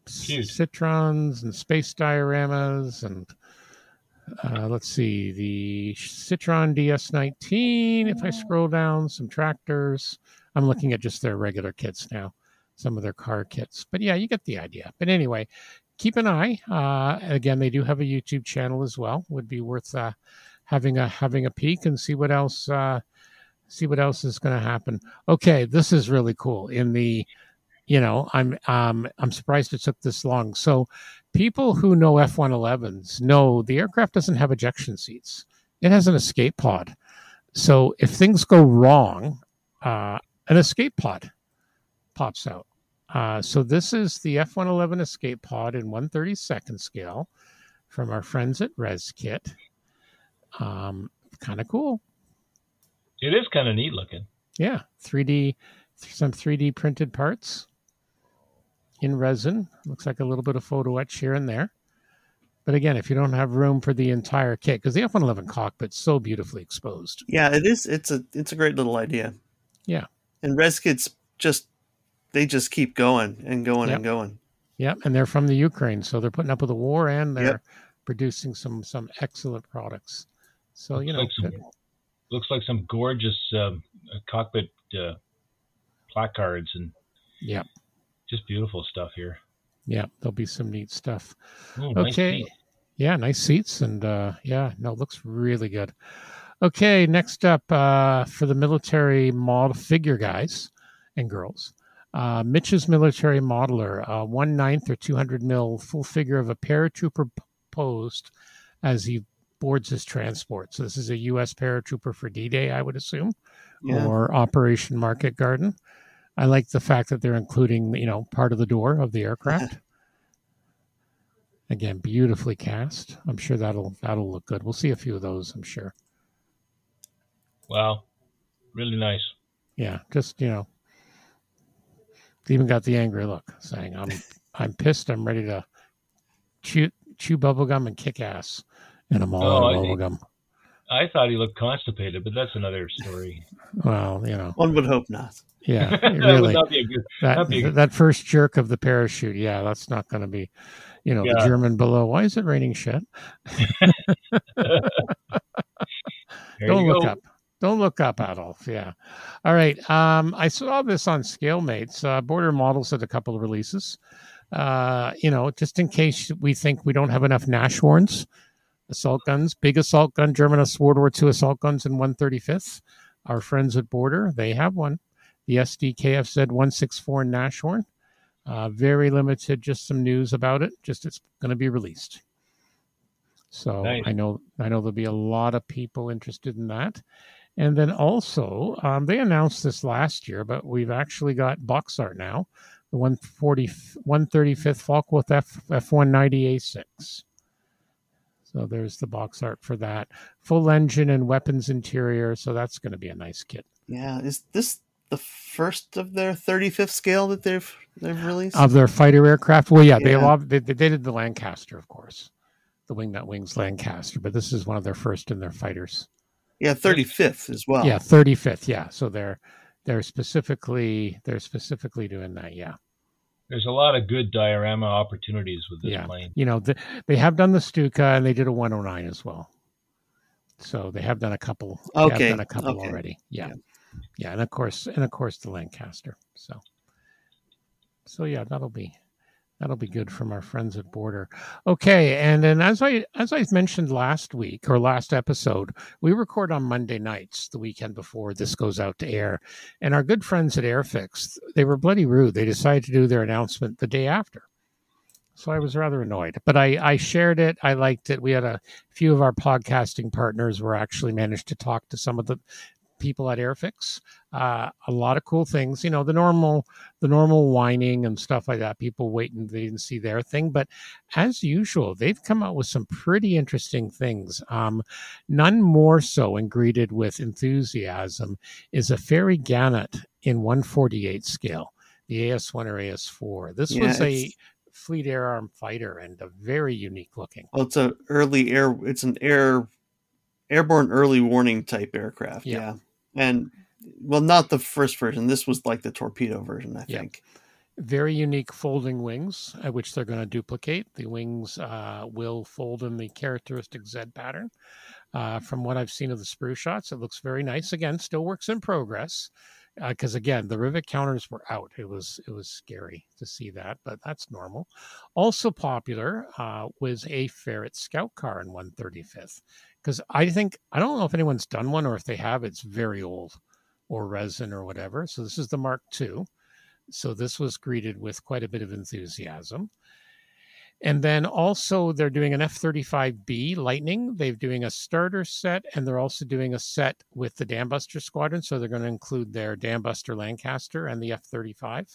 Cute. Citroëns and space dioramas and uh, let's see the Citroën DS19. If I scroll down, some tractors. I'm looking at just their regular kits now, some of their car kits. But yeah, you get the idea. But anyway, keep an eye. Uh, again, they do have a YouTube channel as well. Would be worth uh, having a having a peek and see what else uh, see what else is going to happen. Okay, this is really cool. In the you know, I'm um, I'm surprised it took this long. So, people who know F-111s know the aircraft doesn't have ejection seats; it has an escape pod. So, if things go wrong, uh, an escape pod pops out. Uh, so, this is the F-111 escape pod in 132nd scale from our friends at ResKit. Um, kind of cool. It is kind of neat looking. Yeah, 3D, some 3D printed parts in resin. Looks like a little bit of photo etch here and there. But again, if you don't have room for the entire kit, because the F-111 cockpit's so beautifully exposed. Yeah, it is. It's a it's a great little idea. Yeah. And ResKits just they just keep going and going Yep. and going. Yep, and they're from the Ukraine, so they're putting up with the war and they're Yep. producing some some excellent products. So you know, Looks like some, looks like some gorgeous um, uh, cockpit uh, placards and yeah, just beautiful stuff here. yeah, there'll be some neat stuff. Ooh, nice Okay. seat. Yeah, nice seats and uh yeah, no, it looks really good. Okay, next up uh for the military model figure guys and girls. Uh Mitch's military modeler, uh one ninth or two hundred mil full figure of a paratrooper posed as he boards his transport. So this is a US paratrooper for D-Day, I would assume, Yeah. or Operation Market Garden. I like the fact that they're including, you know, part of the door of the aircraft. [LAUGHS] Again, beautifully cast. I'm sure that'll that'll look good. We'll see a few of those. I'm sure. Wow, really nice. Yeah, just you know, even got the angry look, saying, "I'm I'm pissed. I'm ready to chew chew bubblegum and kick ass." And I'm all Oh, out I of bubblegum. I thought he looked constipated, but that's another story. Well, you know, One would hope not. yeah, [LAUGHS] that really. not good. That that'd that first jerk of the parachute, yeah, that's not going to be, you know, the German below. Why is it raining shit? [LAUGHS] [LAUGHS] Don't look go. up. Don't look up, Adolf. Yeah. All right. Um, I saw this on ScaleMates. Uh, Border Models had a couple of releases. Uh, you know, just in case we think we don't have enough Nashorns, assault guns, big assault gun, German World War II assault guns in 135th. Our friends at Border, they have one. The SDKFZ 164 Nashorn. Uh, very limited, just some news about it. Just it's going to be released. So Nice. I know I know there'll be a lot of people interested in that. And then also, um, they announced this last year, but we've actually got box art now. The 140, 135th Focke-Wulf F, F190A6. So there's the box art for that. Full engine and weapons interior. So that's going to be a nice kit. Yeah, is this the first of their 35th scale that they've they've released? Of their fighter aircraft. Well, yeah, they, Yeah. love, they, they did the Lancaster, of course. The Wingnut Wings Lancaster, but this is one of their first in their fighters. Yeah, 35th as well. Yeah, 35th. Yeah. So they're they're specifically they're specifically doing that. Yeah. There's a lot of good diorama opportunities with this Yeah. plane. You know, the, they have done the Stuka and they did a 109 as well. So they have done a couple. they have Okay, done a couple okay. already. Yeah. Yeah. yeah. And of course, and of course the Lancaster. So, so yeah, that'll be, that'll be good from our friends at Border. Okay. And then as I, as I mentioned last week or last episode, we record on Monday nights, the weekend before this goes out to air. And our good friends at Airfix, they were bloody rude. They decided to do their announcement the day after. So I was rather annoyed, but I, I shared it. I liked it. We had a few of our podcasting partners were actually managed to talk to some of the people at Airfix. Uh, a lot of cool things. You know, the normal the normal whining and stuff like that. People waiting they didn't see their thing, but as usual, they've come out with some pretty interesting things. Um, none more so and greeted with enthusiasm is a Fairey Gannet in 148 scale, the AS1 or AS4. This Yeah, was a Fleet Air Arm fighter and a very unique looking. Well, it's a early air. It's an air airborne early warning type aircraft. Yeah. Yeah, and well, not the first version. This was like the torpedo version, I Yeah. think. very unique folding wings, uh, which they're going to duplicate. The wings uh, will fold in the characteristic Z pattern. Uh, from what I've seen of the sprue shots, it looks very nice. Again, still works in progress. Because again, the rivet counters were out. It was it was scary to see that, but that's normal. Also popular uh, was a Ferret Scout car in 135th. Because I think I don't know if anyone's done one or if they have, it's very old or resin or whatever. So this is the Mark II. So this was greeted with quite a bit of enthusiasm. And then also they're doing an F-35B Lightning. They're doing a starter set, and they're also doing a set with the Dambuster Squadron. So they're going to include their Dambuster Lancaster and the F-35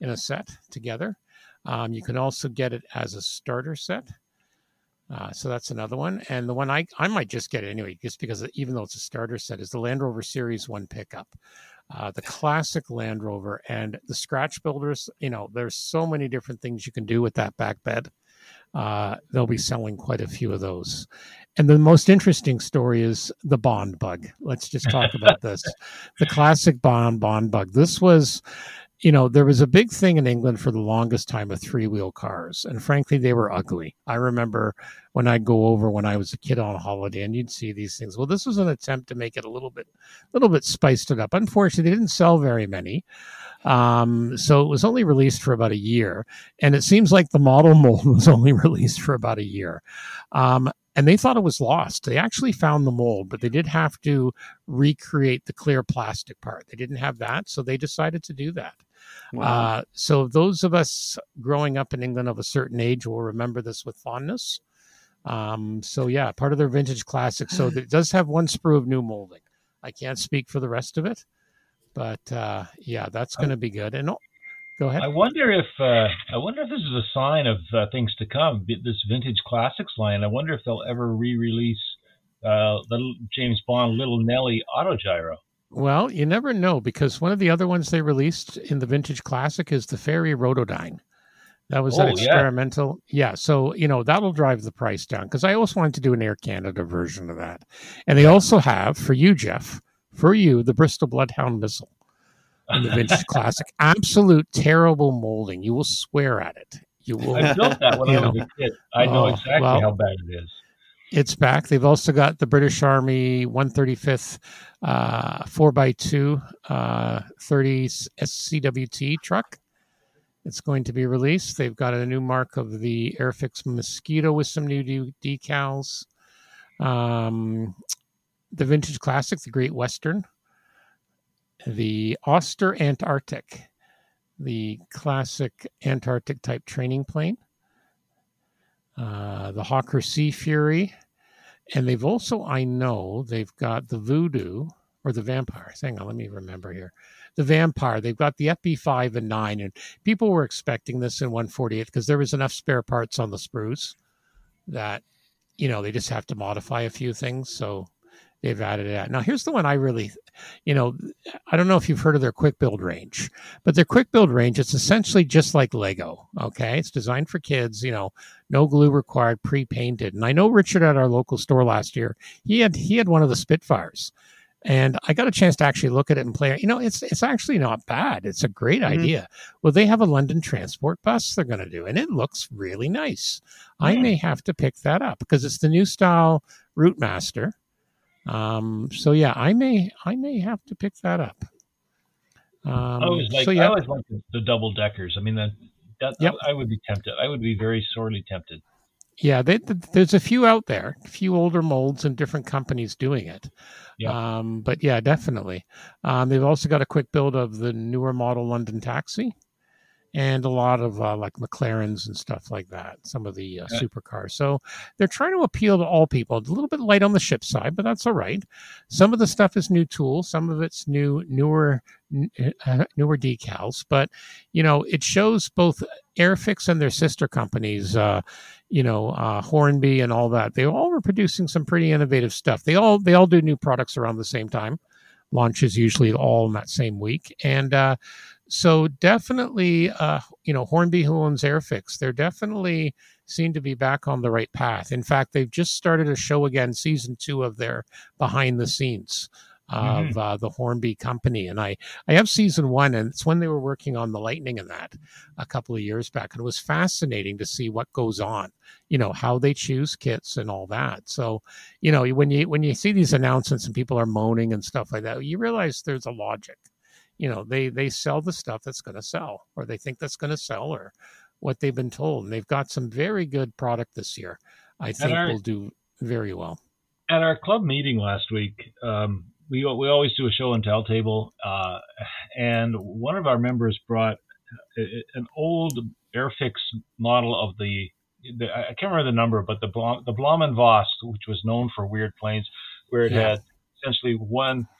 in a set together. Um, you can also get it as a starter set. Uh, so that's another one. And the one I, I might just get anyway, just because even though it's a starter set, is the Land Rover Series 1 pickup uh, the classic Land Rover and the scratch builders. You know, there's so many different things you can do with that back bed. Uh, they'll be selling quite a few of those. And the most interesting story is the Bond bug. Let's just talk about this. [LAUGHS] The classic Bond Bond bug. This was, you know, there was a big thing in England for the longest time of three wheel cars. And frankly, they were ugly. I remember when I'd go over when I was a kid on holiday and you'd see these things. Well, this was an attempt to make it a little bit a little bit spiced it up. Unfortunately, they didn't sell very many. Um, so it was only released for about a year. And it seems like the model [LAUGHS] mold was only released for about a year. Um, and they thought it was lost. They actually found the mold, but they did have to recreate the clear plastic part. They didn't have that, so they decided to do that. Wow. Uh, so those of us growing up in England of a certain age will remember this with fondness. Um, so yeah, part of their vintage classic. So [SIGHS] it does have one sprue of new molding. I can't speak for the rest of it, but uh, yeah, that's going to be good. And oh, go ahead. I wonder if uh, I wonder if this is a sign of uh, things to come. This vintage classics line. I wonder if they'll ever re-release uh, James Bond Little Nelly Autogyro. Well, you never know because one of the other ones they released in the vintage classic is the Fairey Rotodyne. That was an Oh, yeah. experimental. Yeah. So, you know, that'll drive the price down because I always wanted to do an Air Canada version of that. And they also have, for you, Jeff, for you, the Bristol Bloodhound missile in the vintage [LAUGHS] classic. Absolute terrible molding. You will swear at it. You will. I built that when I was know. a kid. I know Oh, exactly well. how bad it is. It's back. They've also got the British Army 135th uh, 4x2 uh, 30 SCWT truck. It's going to be released. They've got a new mark of the Airfix Mosquito with some new de- decals. Um, the Vintage Classic, the Great Western. The Auster Antarctic, the classic Antarctic type training plane. Uh, the Hawker Sea Fury, and they've also, I know, they've got the Voodoo or the Vampire. Hang on, let me remember here. The Vampire. They've got the FB5 and 9, and people were expecting this in 148 because there was enough spare parts on the spruce that, you know, they just have to modify a few things. So they've added that. Now, here's the one I really, you know, I don't know if you've heard of their quick build range, but their quick build range, it's essentially just like Lego. Okay. It's designed for kids, you know, no glue required, pre-painted. And I know Richard at our local store last year, he had he had one of the Spitfires. And I got a chance to actually look at it and play it. You know, it's it's actually not bad. It's a great Mhm. idea. Well, they have a London transport bus they're going to do, and it looks really nice. I Hmm. may have to pick that up because it's the new style Routemaster. Um, so yeah, I may I may have to pick that up. Um, I always like so I always like the, the double deckers. I mean, the, that Yep. I, would be tempted. I would be very sorely tempted. Yeah, they, th- there's a few out there, a few older molds and different companies doing it. Yeah. Um, but yeah, definitely. Um, they've also got a quick build of the newer model London Taxi, and a lot of uh, like McLarens and stuff like that. Some of the uh, Yeah. supercars. So they're trying to appeal to all people. It's a little bit light on the ship side, but that's all right. Some of the stuff is new tools. Some of it's new, newer, uh, newer decals. But you know, it shows both Airfix and their sister companies. Uh, you know, uh, Hornby and all that. They all were producing some pretty innovative stuff. They all they all do new products around the same time. Launches usually all in that same week, and uh, so definitely, uh, you know, Hornby who owns Airfix, they're definitely seem to be back on the right path. In fact, they've just started a show again, season two of their behind the scenes of uh, the Hornby company, and I I have season one, and it's when they were working on the Lightning and that a couple of years back, and it was fascinating to see what goes on, you know, how they choose kits and all that. So, you know, when you when you see these announcements and people are moaning and stuff like that, you realize there's a logic. You know, they they sell the stuff that's going to sell, or they think that's going to sell, or what they've been told. And they've got some very good product this year. I think our- will do very well. At our club meeting last week, um, we we always do a show and tell table, uh, and one of our members brought an old Airfix model of the, the I can't remember the number, but the Blohm, the Blohm Voss, which was known for weird planes, where it Yeah. had essentially one uh,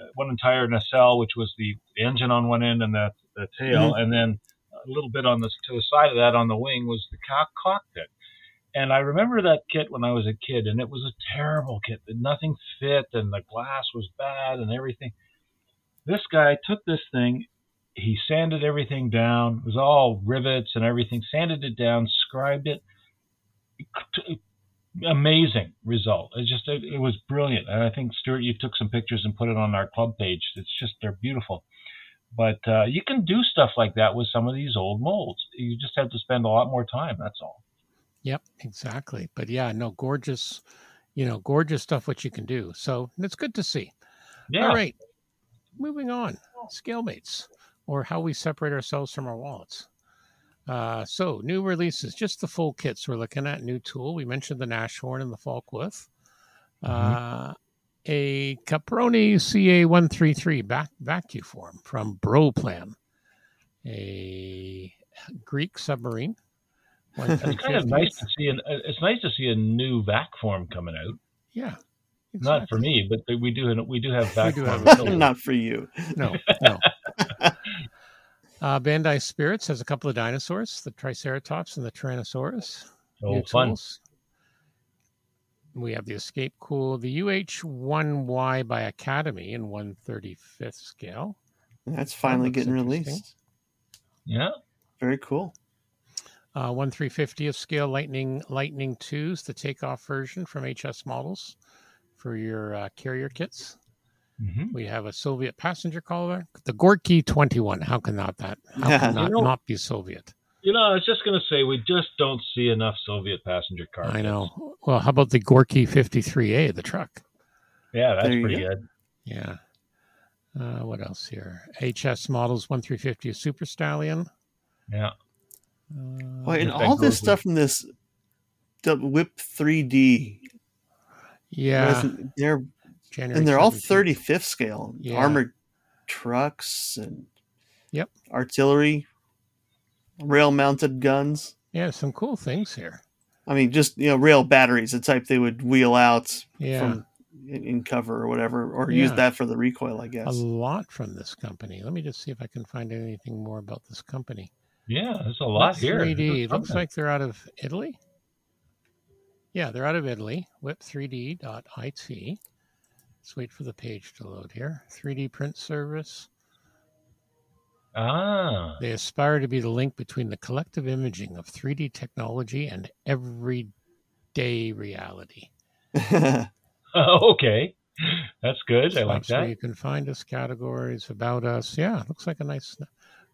Uh, one entire nacelle, which was the engine on one end and the, the tail, mm-hmm. and then a little bit on the to the side of that on the wing was the co- cockpit. And I remember that kit when I was a kid, and it was a terrible kit. Nothing fit, and the glass was bad, and everything. This guy took this thing, he sanded everything down. It was all rivets and everything. Sanded it down, scribed it. Amazing result. It just it, it was brilliant, and I think Stuart, you took some pictures and put it on our club page. It's just they're beautiful. But uh, you can do stuff like that with some of these old molds. You just have to spend a lot more time. That's all. Yep, exactly. But yeah, no, gorgeous, you know, gorgeous stuff what you can do. So it's good to see. Yeah. All right. Moving on. Scale mates or how we separate ourselves from our wallets. Uh, so new releases, just the full kits we're looking at. New tool. We mentioned the Nashorn and the Focke-Wulf. Uh, a Caproni CA133 back vacuum form from Broplan. A Greek submarine. It's kind of nice to see. An, uh, it's nice to see a new vac form coming out. Yeah. Not for me, but we do. We do have [LAUGHS] vac do form. have- [LAUGHS] Not for you. No, no. Uh, Bandai Spirits has a couple of dinosaurs, the Triceratops and the Tyrannosaurus. oh, new fun! tools. We have the Escape Cool, the UH1Y by Academy in 135th scale. That's finally looks getting released. Yeah. Very cool. Uh, 1 350th scale Lightning Lightning 2s, the takeoff version from HS Models for your uh, carrier kits. Hmm We have a Soviet passenger collar, the Gorky 21. How can not that? How [LAUGHS] can You not, know- not be Soviet? You know, I was just going to say we just don't see enough Soviet passenger cars. I know. Well, how about the Gorky 53A, the truck? Yeah, that's There you pretty go. good. Yeah. Uh, what else here? HS models 1350 Super Stallion. Yeah. Uh, Boy, and all this stuff from this the Whip 3D, yeah. wasn't- they're January and they're all 35th scale Yeah. armored trucks and Yep. artillery, rail mounted guns. Yeah, some cool things here. I mean, just you know, rail batteries, the type they would wheel out Yeah. from in, in cover or whatever, or use that for the recoil, I guess. A lot from this company. Let me just see if I can find anything more about this company. Yeah, there's a lot here. 3D. There's Looks something. like they're out of Italy. Yeah, they're out of Italy. Whip3D.it. Let's wait for the page to load here. 3D print service. Ah. They aspire to be the link between the collective imaging of 3D technology and everyday reality. [LAUGHS] okay. That's good. I like Spots where that. You can find us categories about us. Yeah, looks like a nice,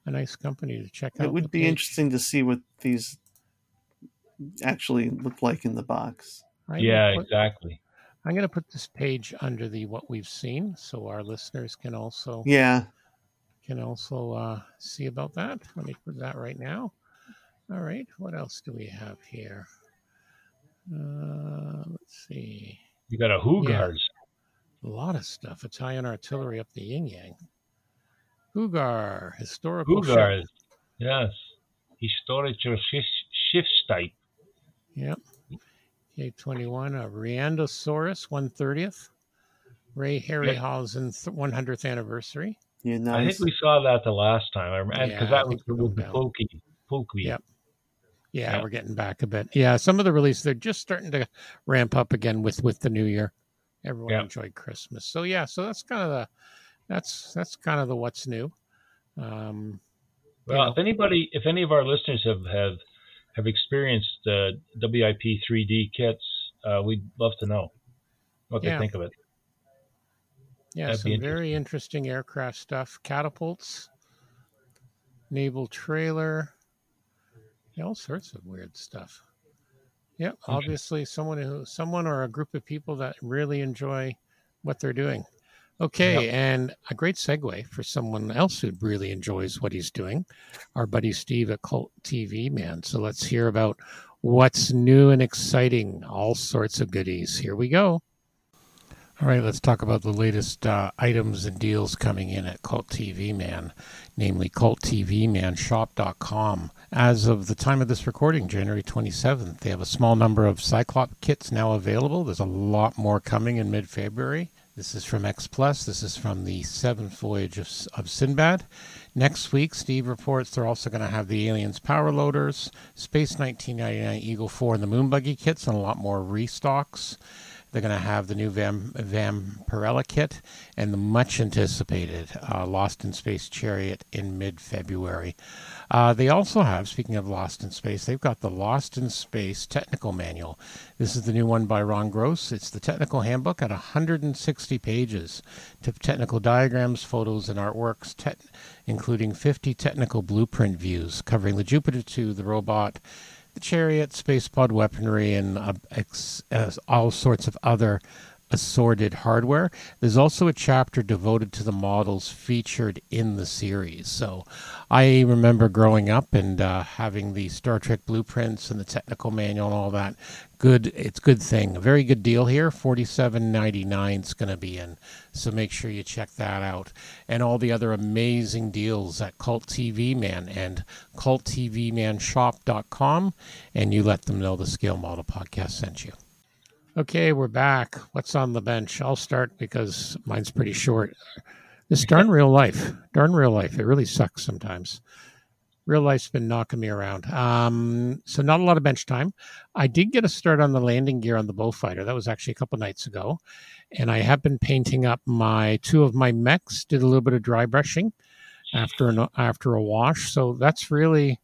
a nice company to check out. it would be page, interesting to see what these actually look like in the box. right? Yeah, We'll put- exactly. I'm going to put this page under the what we've seen, so our listeners can also Yeah, can also uh, see about that. Let me put that right now. All right, what else do we have here? Uh, let's see. You got a Hugars. A lot of stuff. Italian artillery up the yin yang. Hugar, historical ship. Hugars. Yes. Historischer Schiffstype. Yep. K21, a Rhedosaurus 130th. Ray Harryhausen 100th anniversary. Yeah, nice. I think we saw that the last time. Because Yeah, I that was think we with the moved Pokey. Pokey. Yep. Yeah, Yeah. we're getting back a bit. Yeah, some of the releases they're just starting to ramp up again with with the new year. Everyone Yeah. enjoyed Christmas, so yeah, so that's kind of the that's that's kind of the what's new. Um, you Well, know. if anybody, if any of our listeners have have, have experienced uh, WIP 3D kits, uh, we'd love to know what Yeah. they think of it. yeah, that'd some be very interesting aircraft stuff. Catapults, naval trailer, yeah, all sorts of weird stuff. Yeah, obviously someone who someone or a group of people that really enjoy what they're doing. Okay, Yep. and a great segue for someone else who really enjoys what he's doing, our buddy Steve at Cult TV Man. So let's hear about what's new and exciting, all sorts of goodies. Here we go. All right, let's talk about the latest uh, items and deals coming in at Cult TV Man, namely CultTVManShop.com. As of the time of this recording, January 27th, they have a small number of Cyclop kits now available. There's a lot more coming in mid February. This is from X Plus. This is from the seventh voyage of, of Sinbad. Next week, Steve reports they're also going to have the Aliens Power Loaders, Space 1999 Eagle 4, and the Moon Buggy kits, and a lot more restocks. They're going to have the new Vam, Vampirella kit and the much anticipated uh, Lost in Space Chariot in mid February. Uh, they also have, speaking of Lost in Space, they've got the Lost in Space Technical Manual. This is the new one by Ron Gross. It's the technical handbook at 160 pages to technical diagrams, photos, and artworks, te- including 50 technical blueprint views covering the Jupiter 2, the robot, the chariot, space pod weaponry, and uh, ex- uh, all sorts of other assorted hardware. There's also a chapter devoted to the models featured in the series. So I remember growing up and uh, having the Star Trek blueprints and the technical manual and all that. Good, it's good thing. A very good deal here. Forty-seven ninety-nine is going to be in. So make sure you check that out. And all the other amazing deals at Cult TV Man and culttvmanshop.com. And you let them know the Scale Model Podcast sent you. Okay, we're back. What's on the bench? I'll start because mine's pretty short. This darn [LAUGHS] real life, darn real life. It really sucks sometimes. Real life's been knocking me around. Um, so not a lot of bench time. I did get a start on the landing gear on the Beaufighter. That was actually a couple nights ago, and I have been painting up my two of my mechs. Did a little bit of dry brushing after an, after a wash. So that's really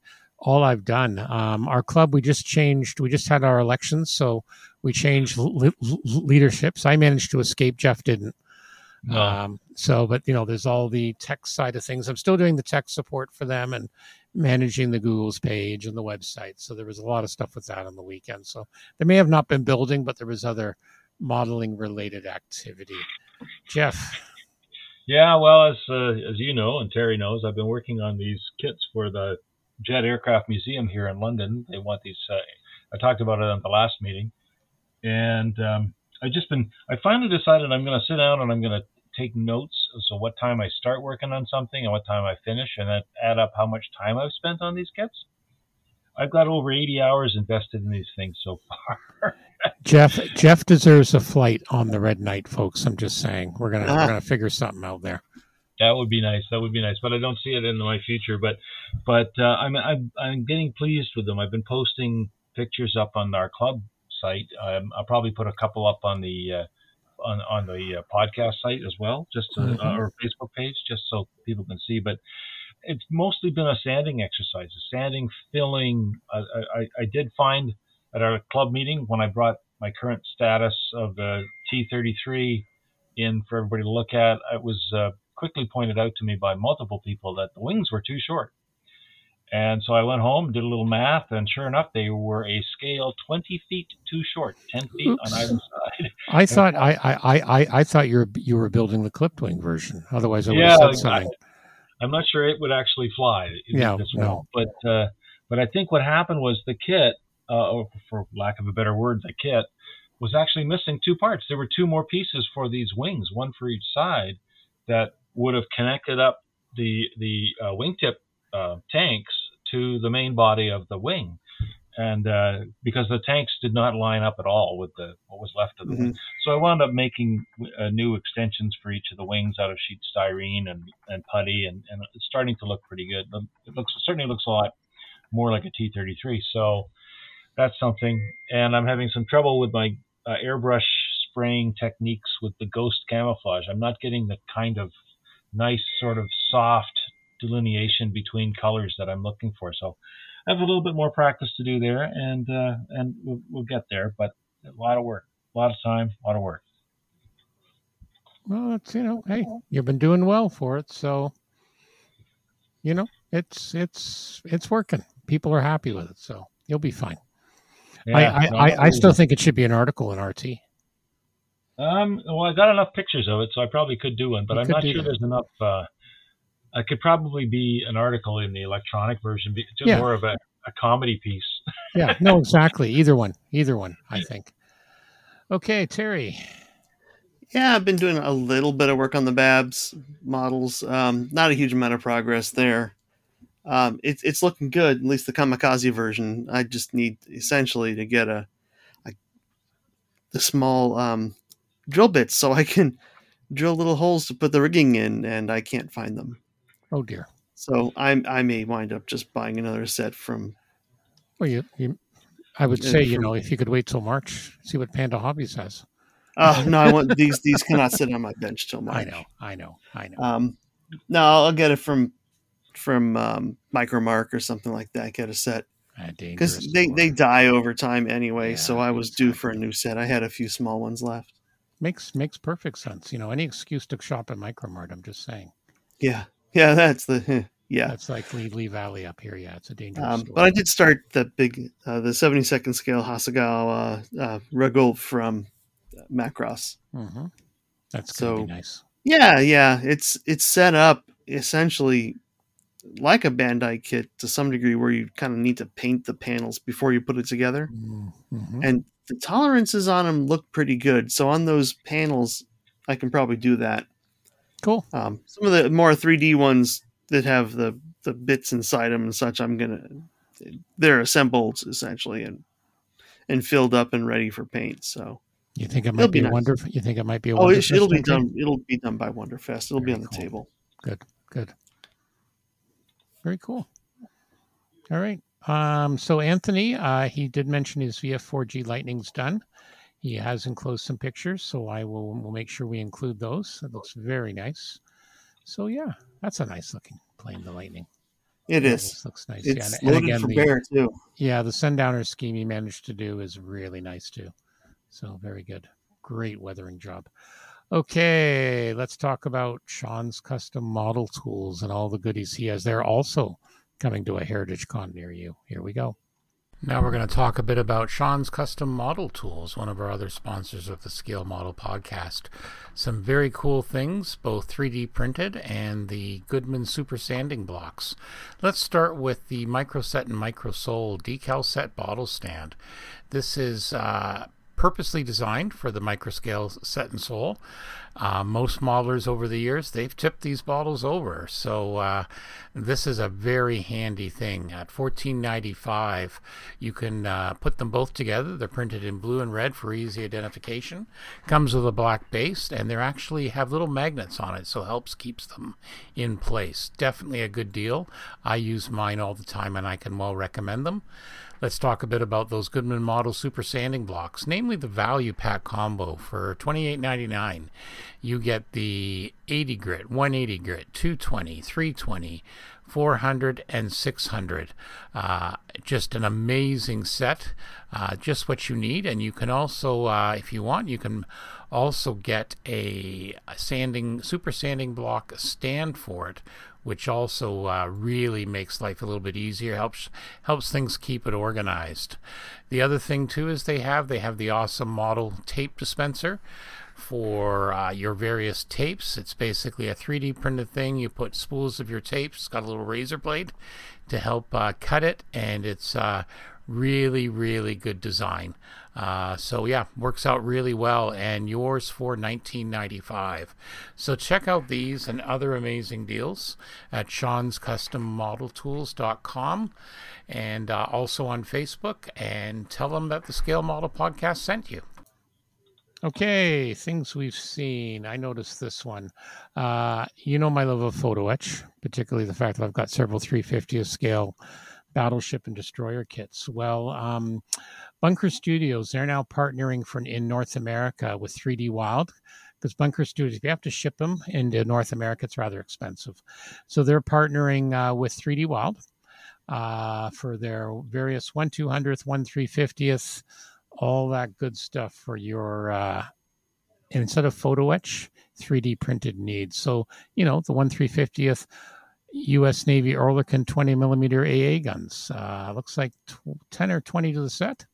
all I've done. Um, our club, we just changed. We just had our elections, so we changed le- le- leaderships. I managed to escape. Jeff didn't. No. Um, so, but you know, there's all the tech side of things. I'm still doing the tech support for them and managing the Google's page and the website. So there was a lot of stuff with that on the weekend. So they may have not been building, but there was other modeling related activity. Jeff, Yeah, well, as uh, as you know, and Terry knows, I've been working on these kits for the Jet Aircraft Museum here in London. They want these. Uh, I talked about it at the last meeting, and um, I just been. I finally decided I'm going to sit down and I'm going to take notes. So what time I start working on something and what time I finish, and then add up how much time I've spent on these kits. I've got over 80 hours invested in these things so far. [LAUGHS] Jeff, Jeff deserves a flight on the Red Knight, folks. I'm just saying we're gonna Ah. we're gonna figure something out there. That would be nice. That would be nice, but I don't see it in my future. But, but uh, I'm, I'm I'm getting pleased with them. I've been posting pictures up on our club site. Um, I'll probably put a couple up on the uh, on on the uh, podcast site as well, just to, uh, or Facebook page, just so people can see. But it's mostly been a sanding exercise, a sanding, filling. I, I, I did find at our club meeting when I brought my current status of the T33 in for everybody to look at, it was uh, quickly pointed out to me by multiple people that the wings were too short. And so I went home, did a little math, and sure enough, they were a scale 20 feet too short, 10 feet Oops. on either side. I thought I, I, I, I- I thought you were you were building the clipped wing version. Otherwise, I would Yeah, have said I- something. I'm not sure it would actually fly Yeah, this well, but uh, but I think what happened was the kit, uh, or for lack of a better word, the kit was actually missing two parts. There were two more pieces for these wings, one for each side, that would have connected up the the uh, wingtip uh, tanks to the main body of the wing, and uh, because the tanks did not line up at all with the what was left of the Mhm. wing, so I wound up making uh, new extensions for each of the wings out of sheet styrene and, and putty, and, and it's starting to look pretty good. It looks certainly looks a lot more like a T33. So that's something. And I'm having some trouble with my uh, airbrush spraying techniques with the ghost camouflage. I'm not getting the kind of nice sort of soft delineation between colors that I'm looking for. So I have a little bit more practice to do there, and uh, and we'll, we'll get there. But a lot of work, a lot of time, a lot of work. Well, it's you know, hey, you've been doing well for it, so you know, it's it's it's working. People are happy with it, so you'll be fine. I I, I, I still think it should be an article in RT. Um, well, I got enough pictures of it, so I probably could do one, but You I'm not sure that. there's enough. Uh, I could probably be an article in the electronic version, just Yeah. more of a, a comedy piece. [LAUGHS] Yeah, no, exactly. Either one, either one. I think. Okay, Terry. Yeah, I've been doing a little bit of work on the Babs models. Um, not a huge amount of progress there. Um, it's it's looking good, at least the kamikaze version. I just need essentially to get a, a the small um, drill bits so I can drill little holes to put the rigging in, and I can't find them. Oh dear. So I I may wind up just buying another set from. Well, you, you I would Yeah, say you know if you could wait till March, see what Panda Hobbies has. Oh no, I want these. These cannot sit on my bench till [LAUGHS] March. I know, I know, I know. Um, no, I'll get it from from um, Micromark or something like that. Get a set Ah, because they they die over time anyway. so I was due for a new set. I had a few small ones left. Makes makes perfect sense. You know, any excuse to shop at Micromark. I'm just saying. Yeah, yeah, that's the yeah. That's like Lee, Lee Valley up here. Yeah, it's a dangerous. Um, but I did start the big uh, the seventy second scale Hasegawa uh, Regult from Macross. Mhm. That's So- be nice. Yeah, yeah, it's it's set up essentially like a Bandai kit to some degree, where you kind of need to paint the panels before you put it together. Mm-hmm. and the tolerances on them look pretty good. So on those panels, I can probably do that. Cool. Um, some of the more 3D ones that have the the bits inside them and such, I'm gonna they're assembled essentially and and filled up and ready for paint. So You think it It'll might be be, nice. wonder? You think it might be a oh, it'll be done. It'll be done by Wonderfest. It'll be on the cool. table. Good. Good. Very cool. All right. Um, so Anthony, uh, he did mention his VF4G Lightning's done. He has enclosed some pictures, so I will will make sure we include those. It looks very nice. So yeah, that's a nice looking plane, the Lightning. It is. This looks nice. It's yeah, loaded again, for the, bear too. yeah, the sundowner scheme he managed to do is really nice too. So very good. Great weathering job. Okay, let's talk about Sean's custom model tools and all the goodies he has. They're also coming to a Heritage Con near you. Here we go. Now we're going to talk a bit about Sean's Custom Model Tools, one of our other sponsors of the Scale Model podcast. Some very cool things, both 3D printed and the Goodman Super Sanding blocks. Let's start with the Microset and Microsol decal set bottle stand. This is uh, purposely designed for the microscale set and sole. Uh, most modelers over the years they've tipped these bottles over, so uh, this is a very handy thing. At fourteen ninety five, you can uh, put them both together. They're printed in blue and red for easy identification. Comes with a black base, and they actually have little magnets on it, so helps keeps them in place. Definitely a good deal. I use mine all the time, and I can well recommend them. Let's talk a bit about those Goodman Model Super Sanding Blocks, namely the Value Pack combo for $28.99. You get the 80 grit, 180 grit, 220, 320, 400, and 600. Uh, just an amazing set, uh, just what you need. And you can also, uh, if you want, you can also get a, a sanding, super sanding block stand for it which also uh, really makes life a little bit easier helps helps things keep it organized. The other thing too is they have they have the awesome model tape dispenser for uh, your various tapes. It's basically a 3d printed thing. You put spools of your tapes it's got a little razor blade to help uh, cut it and it's uh, Really, really good design. Uh, so yeah, works out really well, and yours for 1995. So check out these and other amazing deals at Sean'sCustomModelTools.com, and uh, also on Facebook. And tell them that the Scale Model Podcast sent you. Okay, things we've seen. I noticed this one. Uh, you know my love of photo etch, particularly the fact that I've got several 350th scale battleship and destroyer kits. Well, um, Bunker Studios, they're now partnering for in North America with 3D Wild because Bunker Studios, if you have to ship them into North America, it's rather expensive. So they're partnering uh, with 3D Wild uh, for their various 1 200th, 1 350th, all that good stuff for your uh, instead of photo etch 3d printed needs so you know the 1 350th u.s navy Oerlikon 20 millimeter aa guns. Uh, looks like 10 or 20 to the set.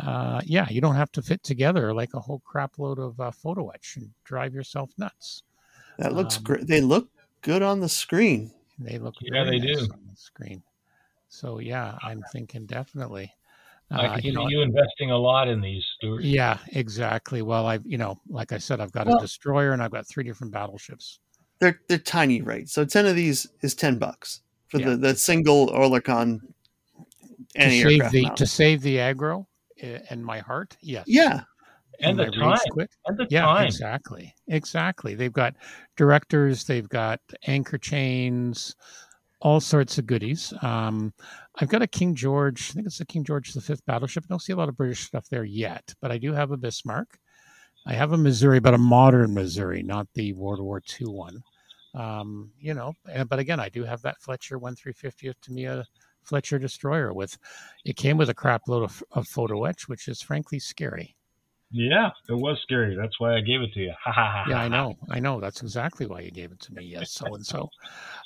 Uh, yeah you don't have to fit together like a whole crap load of uh, photo etch and drive yourself nuts. That looks um, great they look good on the screen. They look yeah they nice do. on the screen. So yeah i'm thinking definitely. I can uh, you see know, you investing a lot in these, Stuart. Yeah, exactly. Well, I've you know, like I said, I've got well, a destroyer and I've got three different battleships. They're they're tiny, right? So ten of these is ten bucks for yeah. the the single Oerlikon. To save the to save the aggro eh, and my heart, yes. Yeah, and, and the time. And the yeah, time. exactly, exactly. They've got directors, they've got anchor chains, all sorts of goodies. Um, I've got a King George. I think it's a King George the Fifth battleship. I don't see a lot of British stuff there yet, but I do have a Bismarck. I have a Missouri, but a modern Missouri, not the World War II one. Um, you know, but again, I do have that Fletcher 1350th Tamiya Fletcher destroyer with. It came with a crap load of, of photo etch, which is frankly scary. Yeah, it was scary. That's why I gave it to you. yeah, I know. I know. That's exactly why you gave it to me. Yes, so and so. [LAUGHS]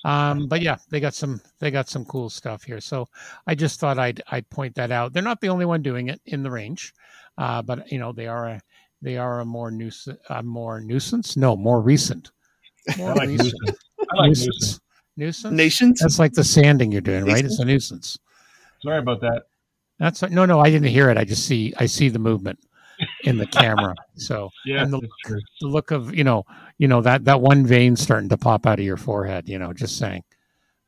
Um, but yeah, they got some they got some cool stuff here. So I just thought I'd I'd point that out. They're not the only one doing it in the range, uh, but you know they are a they are a more nuisance a more nuisance. No, more recent. More I like recent. nuisance. I like nuisance. nuisance. Nuisance. Nations. That's like the sanding you're doing, right? It's a nuisance. Sorry about that. That's no, no. I didn't hear it. I just see I see the movement in the [LAUGHS] camera. So yeah, and the, the, look of you know you know that that one vein starting to pop out of your forehead. You know, just saying.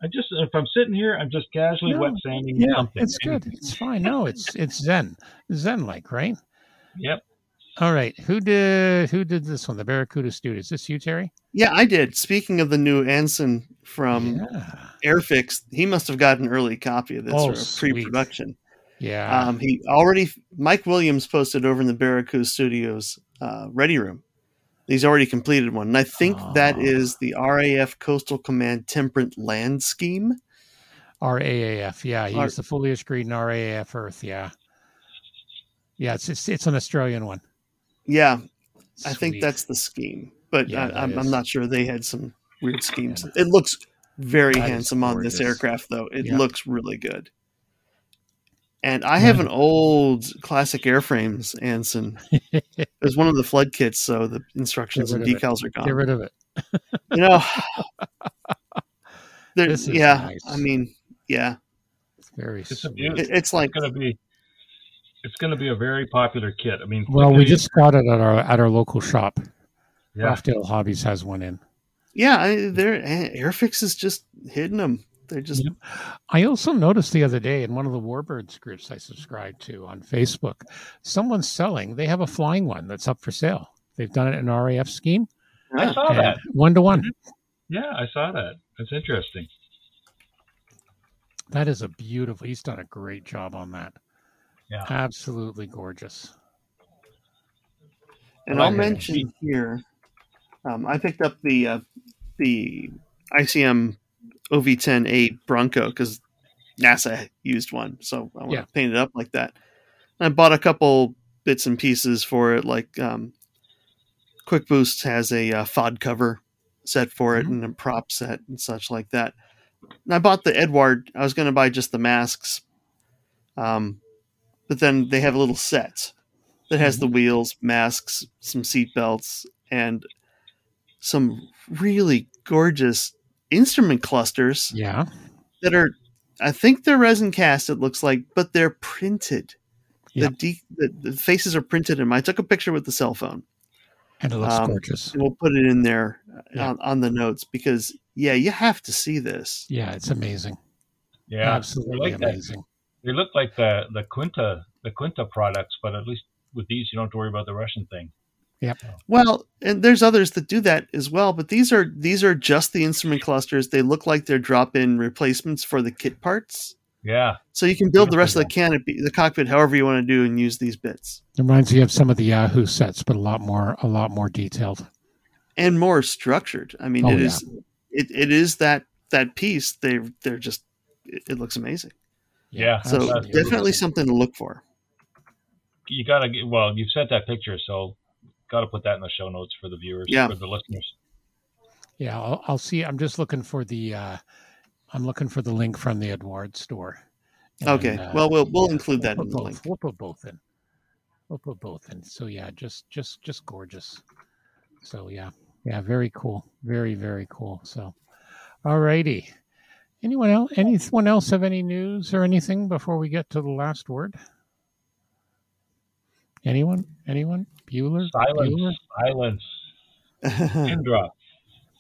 I just if I'm sitting here, I'm just casually no, wet sanding yeah, something. It's good. It's fine. No, it's it's zen, zen like, right? Yep. All right. Who did who did this one? The Barracuda Studio. Is this you, Terry? Yeah, I did. Speaking of the new Anson from yeah. Airfix, he must have got an early copy of this oh, or pre-production. Yeah. Um, he already Mike Williams posted over in the Barracuda Studios uh, ready room. He's already completed one, and I think oh. that is the RAF Coastal Command Temperate Land Scheme. RAAF, yeah, he R- used the foliage green RAAF Earth, yeah, yeah. It's it's, it's an Australian one. Yeah, Sweet. I think that's the scheme, but yeah, I, am not sure. They had some weird schemes. Yeah. It looks very that handsome on this aircraft, though. It yeah. looks really good. And I have an old classic airframes Anson. [LAUGHS] it was one of the flood kits, so the instructions and decals it. are gone. Get rid of it. you know, [LAUGHS] there's, yeah. Nice. I mean, yeah. It's very. It's, a, it, it's like it's gonna be. It's going to be a very popular kit. I mean, well, we just got it at our at our local shop. Yeah. Rochdale Hobbies has one in. Yeah, I, they're eh, Airfix is just hitting them. They're just. Yep. I also noticed the other day in one of the Warbirds groups I subscribe to on Facebook, someone's selling. They have a flying one that's up for sale. They've done it in RAF scheme. I saw that one to one. Yeah, I saw that. That's interesting. That is a beautiful. He's done a great job on that. Yeah, absolutely gorgeous. And I'll mention here, um, I picked up the uh, the ICM OV10A Bronco because NASA used one, so I want yeah. to paint it up like that. And I bought a couple bits and pieces for it, like um, Quickboost has a uh, FOD cover set for it mm-hmm. and a prop set and such like that. And I bought the Eduard. I was going to buy just the masks, um, but then they have a little set that has mm-hmm. the wheels, masks, some seat belts, and some really gorgeous instrument clusters. Yeah. That are I think they're resin cast. It looks like, but they're printed. Yeah. The, de- the the faces are printed in. 'em. I took a picture with the cell phone. And it looks Um, gorgeous. We'll put it in there uh, Yeah. on, on the notes because yeah, you have to see this. Yeah, it's amazing. Yeah, Absolutely like amazing. They look like the the Quinta the Quinta products, but at least with these, you don't have to worry about the Russian thing. Yeah. Well, and there's others that do that as well, but these are these are just the instrument clusters. They look like they're drop-in replacements for the kit parts. Yeah, So you can build the rest of the canopy, the cockpit, however you want to do, and use these bits. It reminds me of some of the Yahu sets, but a lot more a lot more detailed. and more structured. I mean, Oh, it yeah. is it, it is that that piece. They they're just it, it looks amazing. Yeah, So absolutely. definitely something to look for. you gotta get. Well, you've sent that picture, so got to put that in the show notes for the viewers, Yeah. for the listeners. Yeah, I'll, I'll see. I'm just looking for the. Uh, I'm looking for the link from the Eduard store. Okay. Uh, well, we'll we'll yeah, include that we'll in put the both. link. We'll put both in. We'll put both in. So yeah, just just just gorgeous. So yeah, yeah, very cool. Very very cool. So, alrighty. Anyone else? Anyone else have any news or anything before we get to the last word? Anyone? Anyone? Bueller? Silence, Bueller? silence, [LAUGHS] pin drop.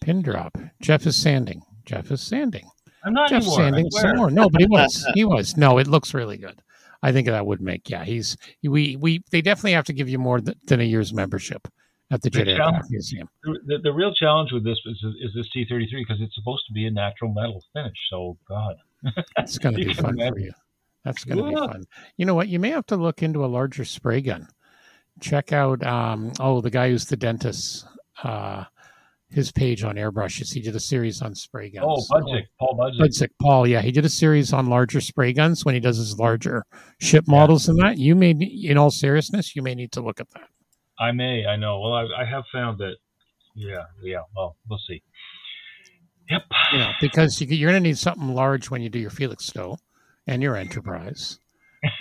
Pin drop. Jeff is sanding. Jeff is sanding. I'm not Jeff anymore. Sanding swear. some more. No, but he was. [LAUGHS] He was. No, it looks really good. I think that would make. Yeah, he's. We we they definitely have to give you more th- than a year's membership at the The Jet challenge- Aircraft Museum. The, the real challenge with this is, is this T33 because it's supposed to be a natural metal finish. So God, That's going to be [LAUGHS] fun for you. That's going to be fun. You know what? You may have to look into a larger spray gun. Check out. Um, oh, the guy who's the dentist. Uh, his page on airbrushes. He did a series on spray guns. oh Budzik, Paul Budzik. Budzik, Paul, yeah, he did a series on larger spray guns when he does his larger ship models and that. You may, in all seriousness, you may need to look at that. I may, I know. Well, I, I have found that. Yeah, yeah. Well, we'll see. Yep. You know, because you, you're going to need something large when you do your Felixstowe and your Enterprise,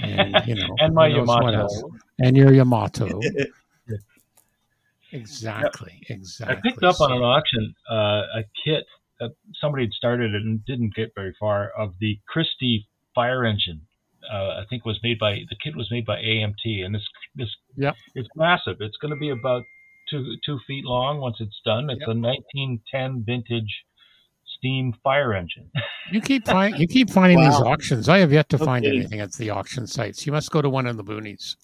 and you know, [LAUGHS] and my who knows what Yamato. and your Yamato. Exactly, [LAUGHS] Exactly. I picked up on an auction uh, a kit that somebody had started and didn't get very far of the Christie fire engine. Uh, I think was made by the kit was made by AMT, and this this Yep. it's massive. It's going to be about two two feet long once it's done. It's Yep. a 1910 vintage steam fire engine. [LAUGHS] You keep find, you keep finding these auctions. I have yet to find anything at the auction sites. You must go to one in the boonies.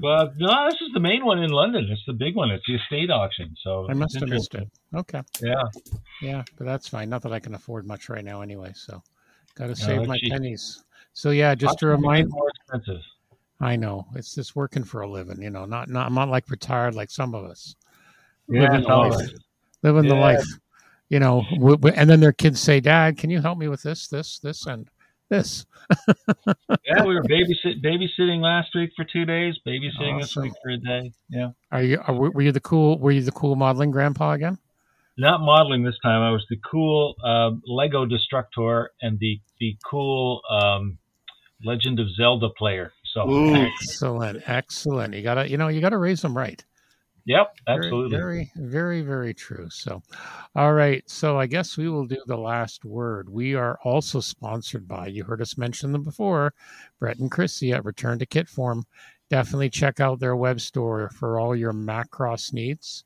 well, no, this is the main one in London. It's the big one. It's the estate auction. So I must have missed it. Okay. Yeah. Yeah, but that's fine. Not that I can afford much right now anyway. So got to save that's my cheap. pennies. So yeah, just to remind, more expensive. I know it's just working for a living. You know, not not I'm not like retired like some of us. Yeah, living the life. Living the life. You know, w- w- and then their kids say, "Dad, can you help me with this, this, this, and this?" [LAUGHS] yeah, we were babysit babysitting last week for two days, babysitting this week for a day. Yeah, Are you? Are, were you the cool? Were you the cool modeling grandpa again? not modeling this time. I was the cool um, Lego Destructor and the the cool um, Legend of Zelda player. So, Ooh. [LAUGHS] Excellent, excellent. You gotta, you know, you gotta raise them right. yep, Very, absolutely. Very, very, very true. So, all right. So, I guess we will do the last word. We are also sponsored by, you heard us mention them before, Brett and Chrissy at Return to Kit Form. Definitely check out their web store for all your Macross needs.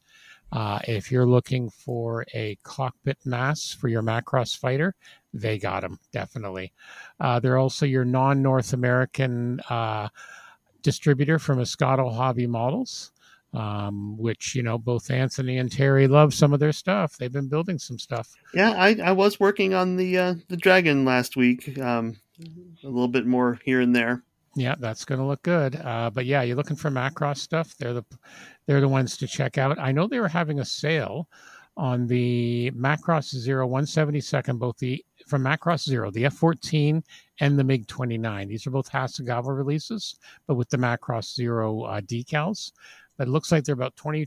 Uh, if you're looking for a cockpit mass for your Macross fighter, they got them definitely. Uh, they're also your non North American uh, distributor for Moscato Hobby Models um, which you know both Anthony and Terry love some of their stuff. They've been building some stuff. Yeah, I, I was working on the uh, the dragon last week. Um, a little bit more here and there. Yeah, that's going to look good. Uh, but yeah, you're looking for Macross stuff. They're the they're the ones to check out. I know they were having a sale on the Macross Zero 172nd, both the from Macross Zero, the F14 and the MiG 29. These are both Hasegawa releases, but with the Macross Zero uh, decals. But it looks like they're about 20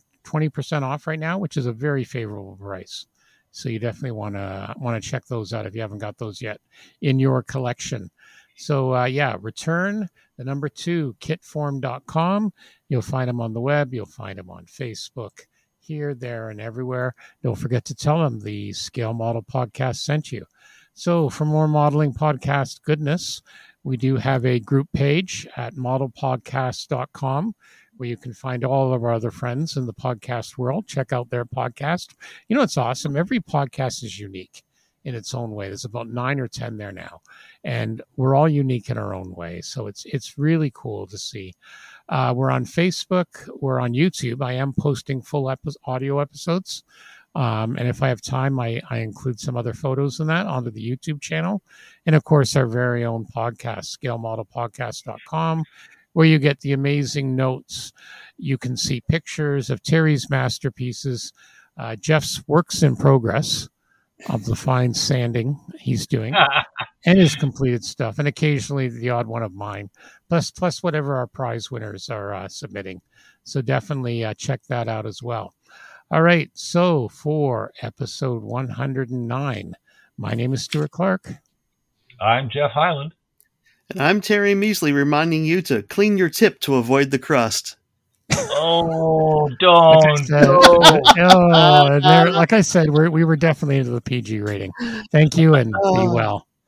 percent off right now, which is a very favorable price. So you definitely want to want to check those out if you haven't got those yet in your collection. So uh, yeah, return the number two kitform.com. You'll find them on the web. You'll find them on Facebook, here, there, and everywhere. Don't forget to tell them the Scale Model Podcast sent you. So, for more modeling podcast goodness, we do have a group page at modelpodcast.com where you can find all of our other friends in the podcast world. Check out their podcast. You know, it's awesome. Every podcast is unique in its own way. There's about nine or 10 there now, and we're all unique in our own way. So it's, it's really cool to see. Uh, we're on Facebook, we're on YouTube. I am posting full audio episodes. Um, and if I have time, I, I include some other photos in that onto the YouTube channel. And of course, our very own podcast, scalemodelpodcast.com, where you get the amazing notes. You can see pictures of Terry's masterpieces, uh, Jeff's works in progress of the fine sanding he's doing [LAUGHS] and his completed stuff, and occasionally the odd one of mine, plus plus whatever our prize winners are uh, submitting. So definitely uh, check that out as well. All right, so for episode 109, my name is Stuart Clark. I'm Jeff Highland. And I'm Terry Measley reminding you to clean your tip to avoid the crust. Oh, don't. Like I said, [LAUGHS] oh, there- like I said we're, we were definitely into the PG rating. Thank you and be oh. well.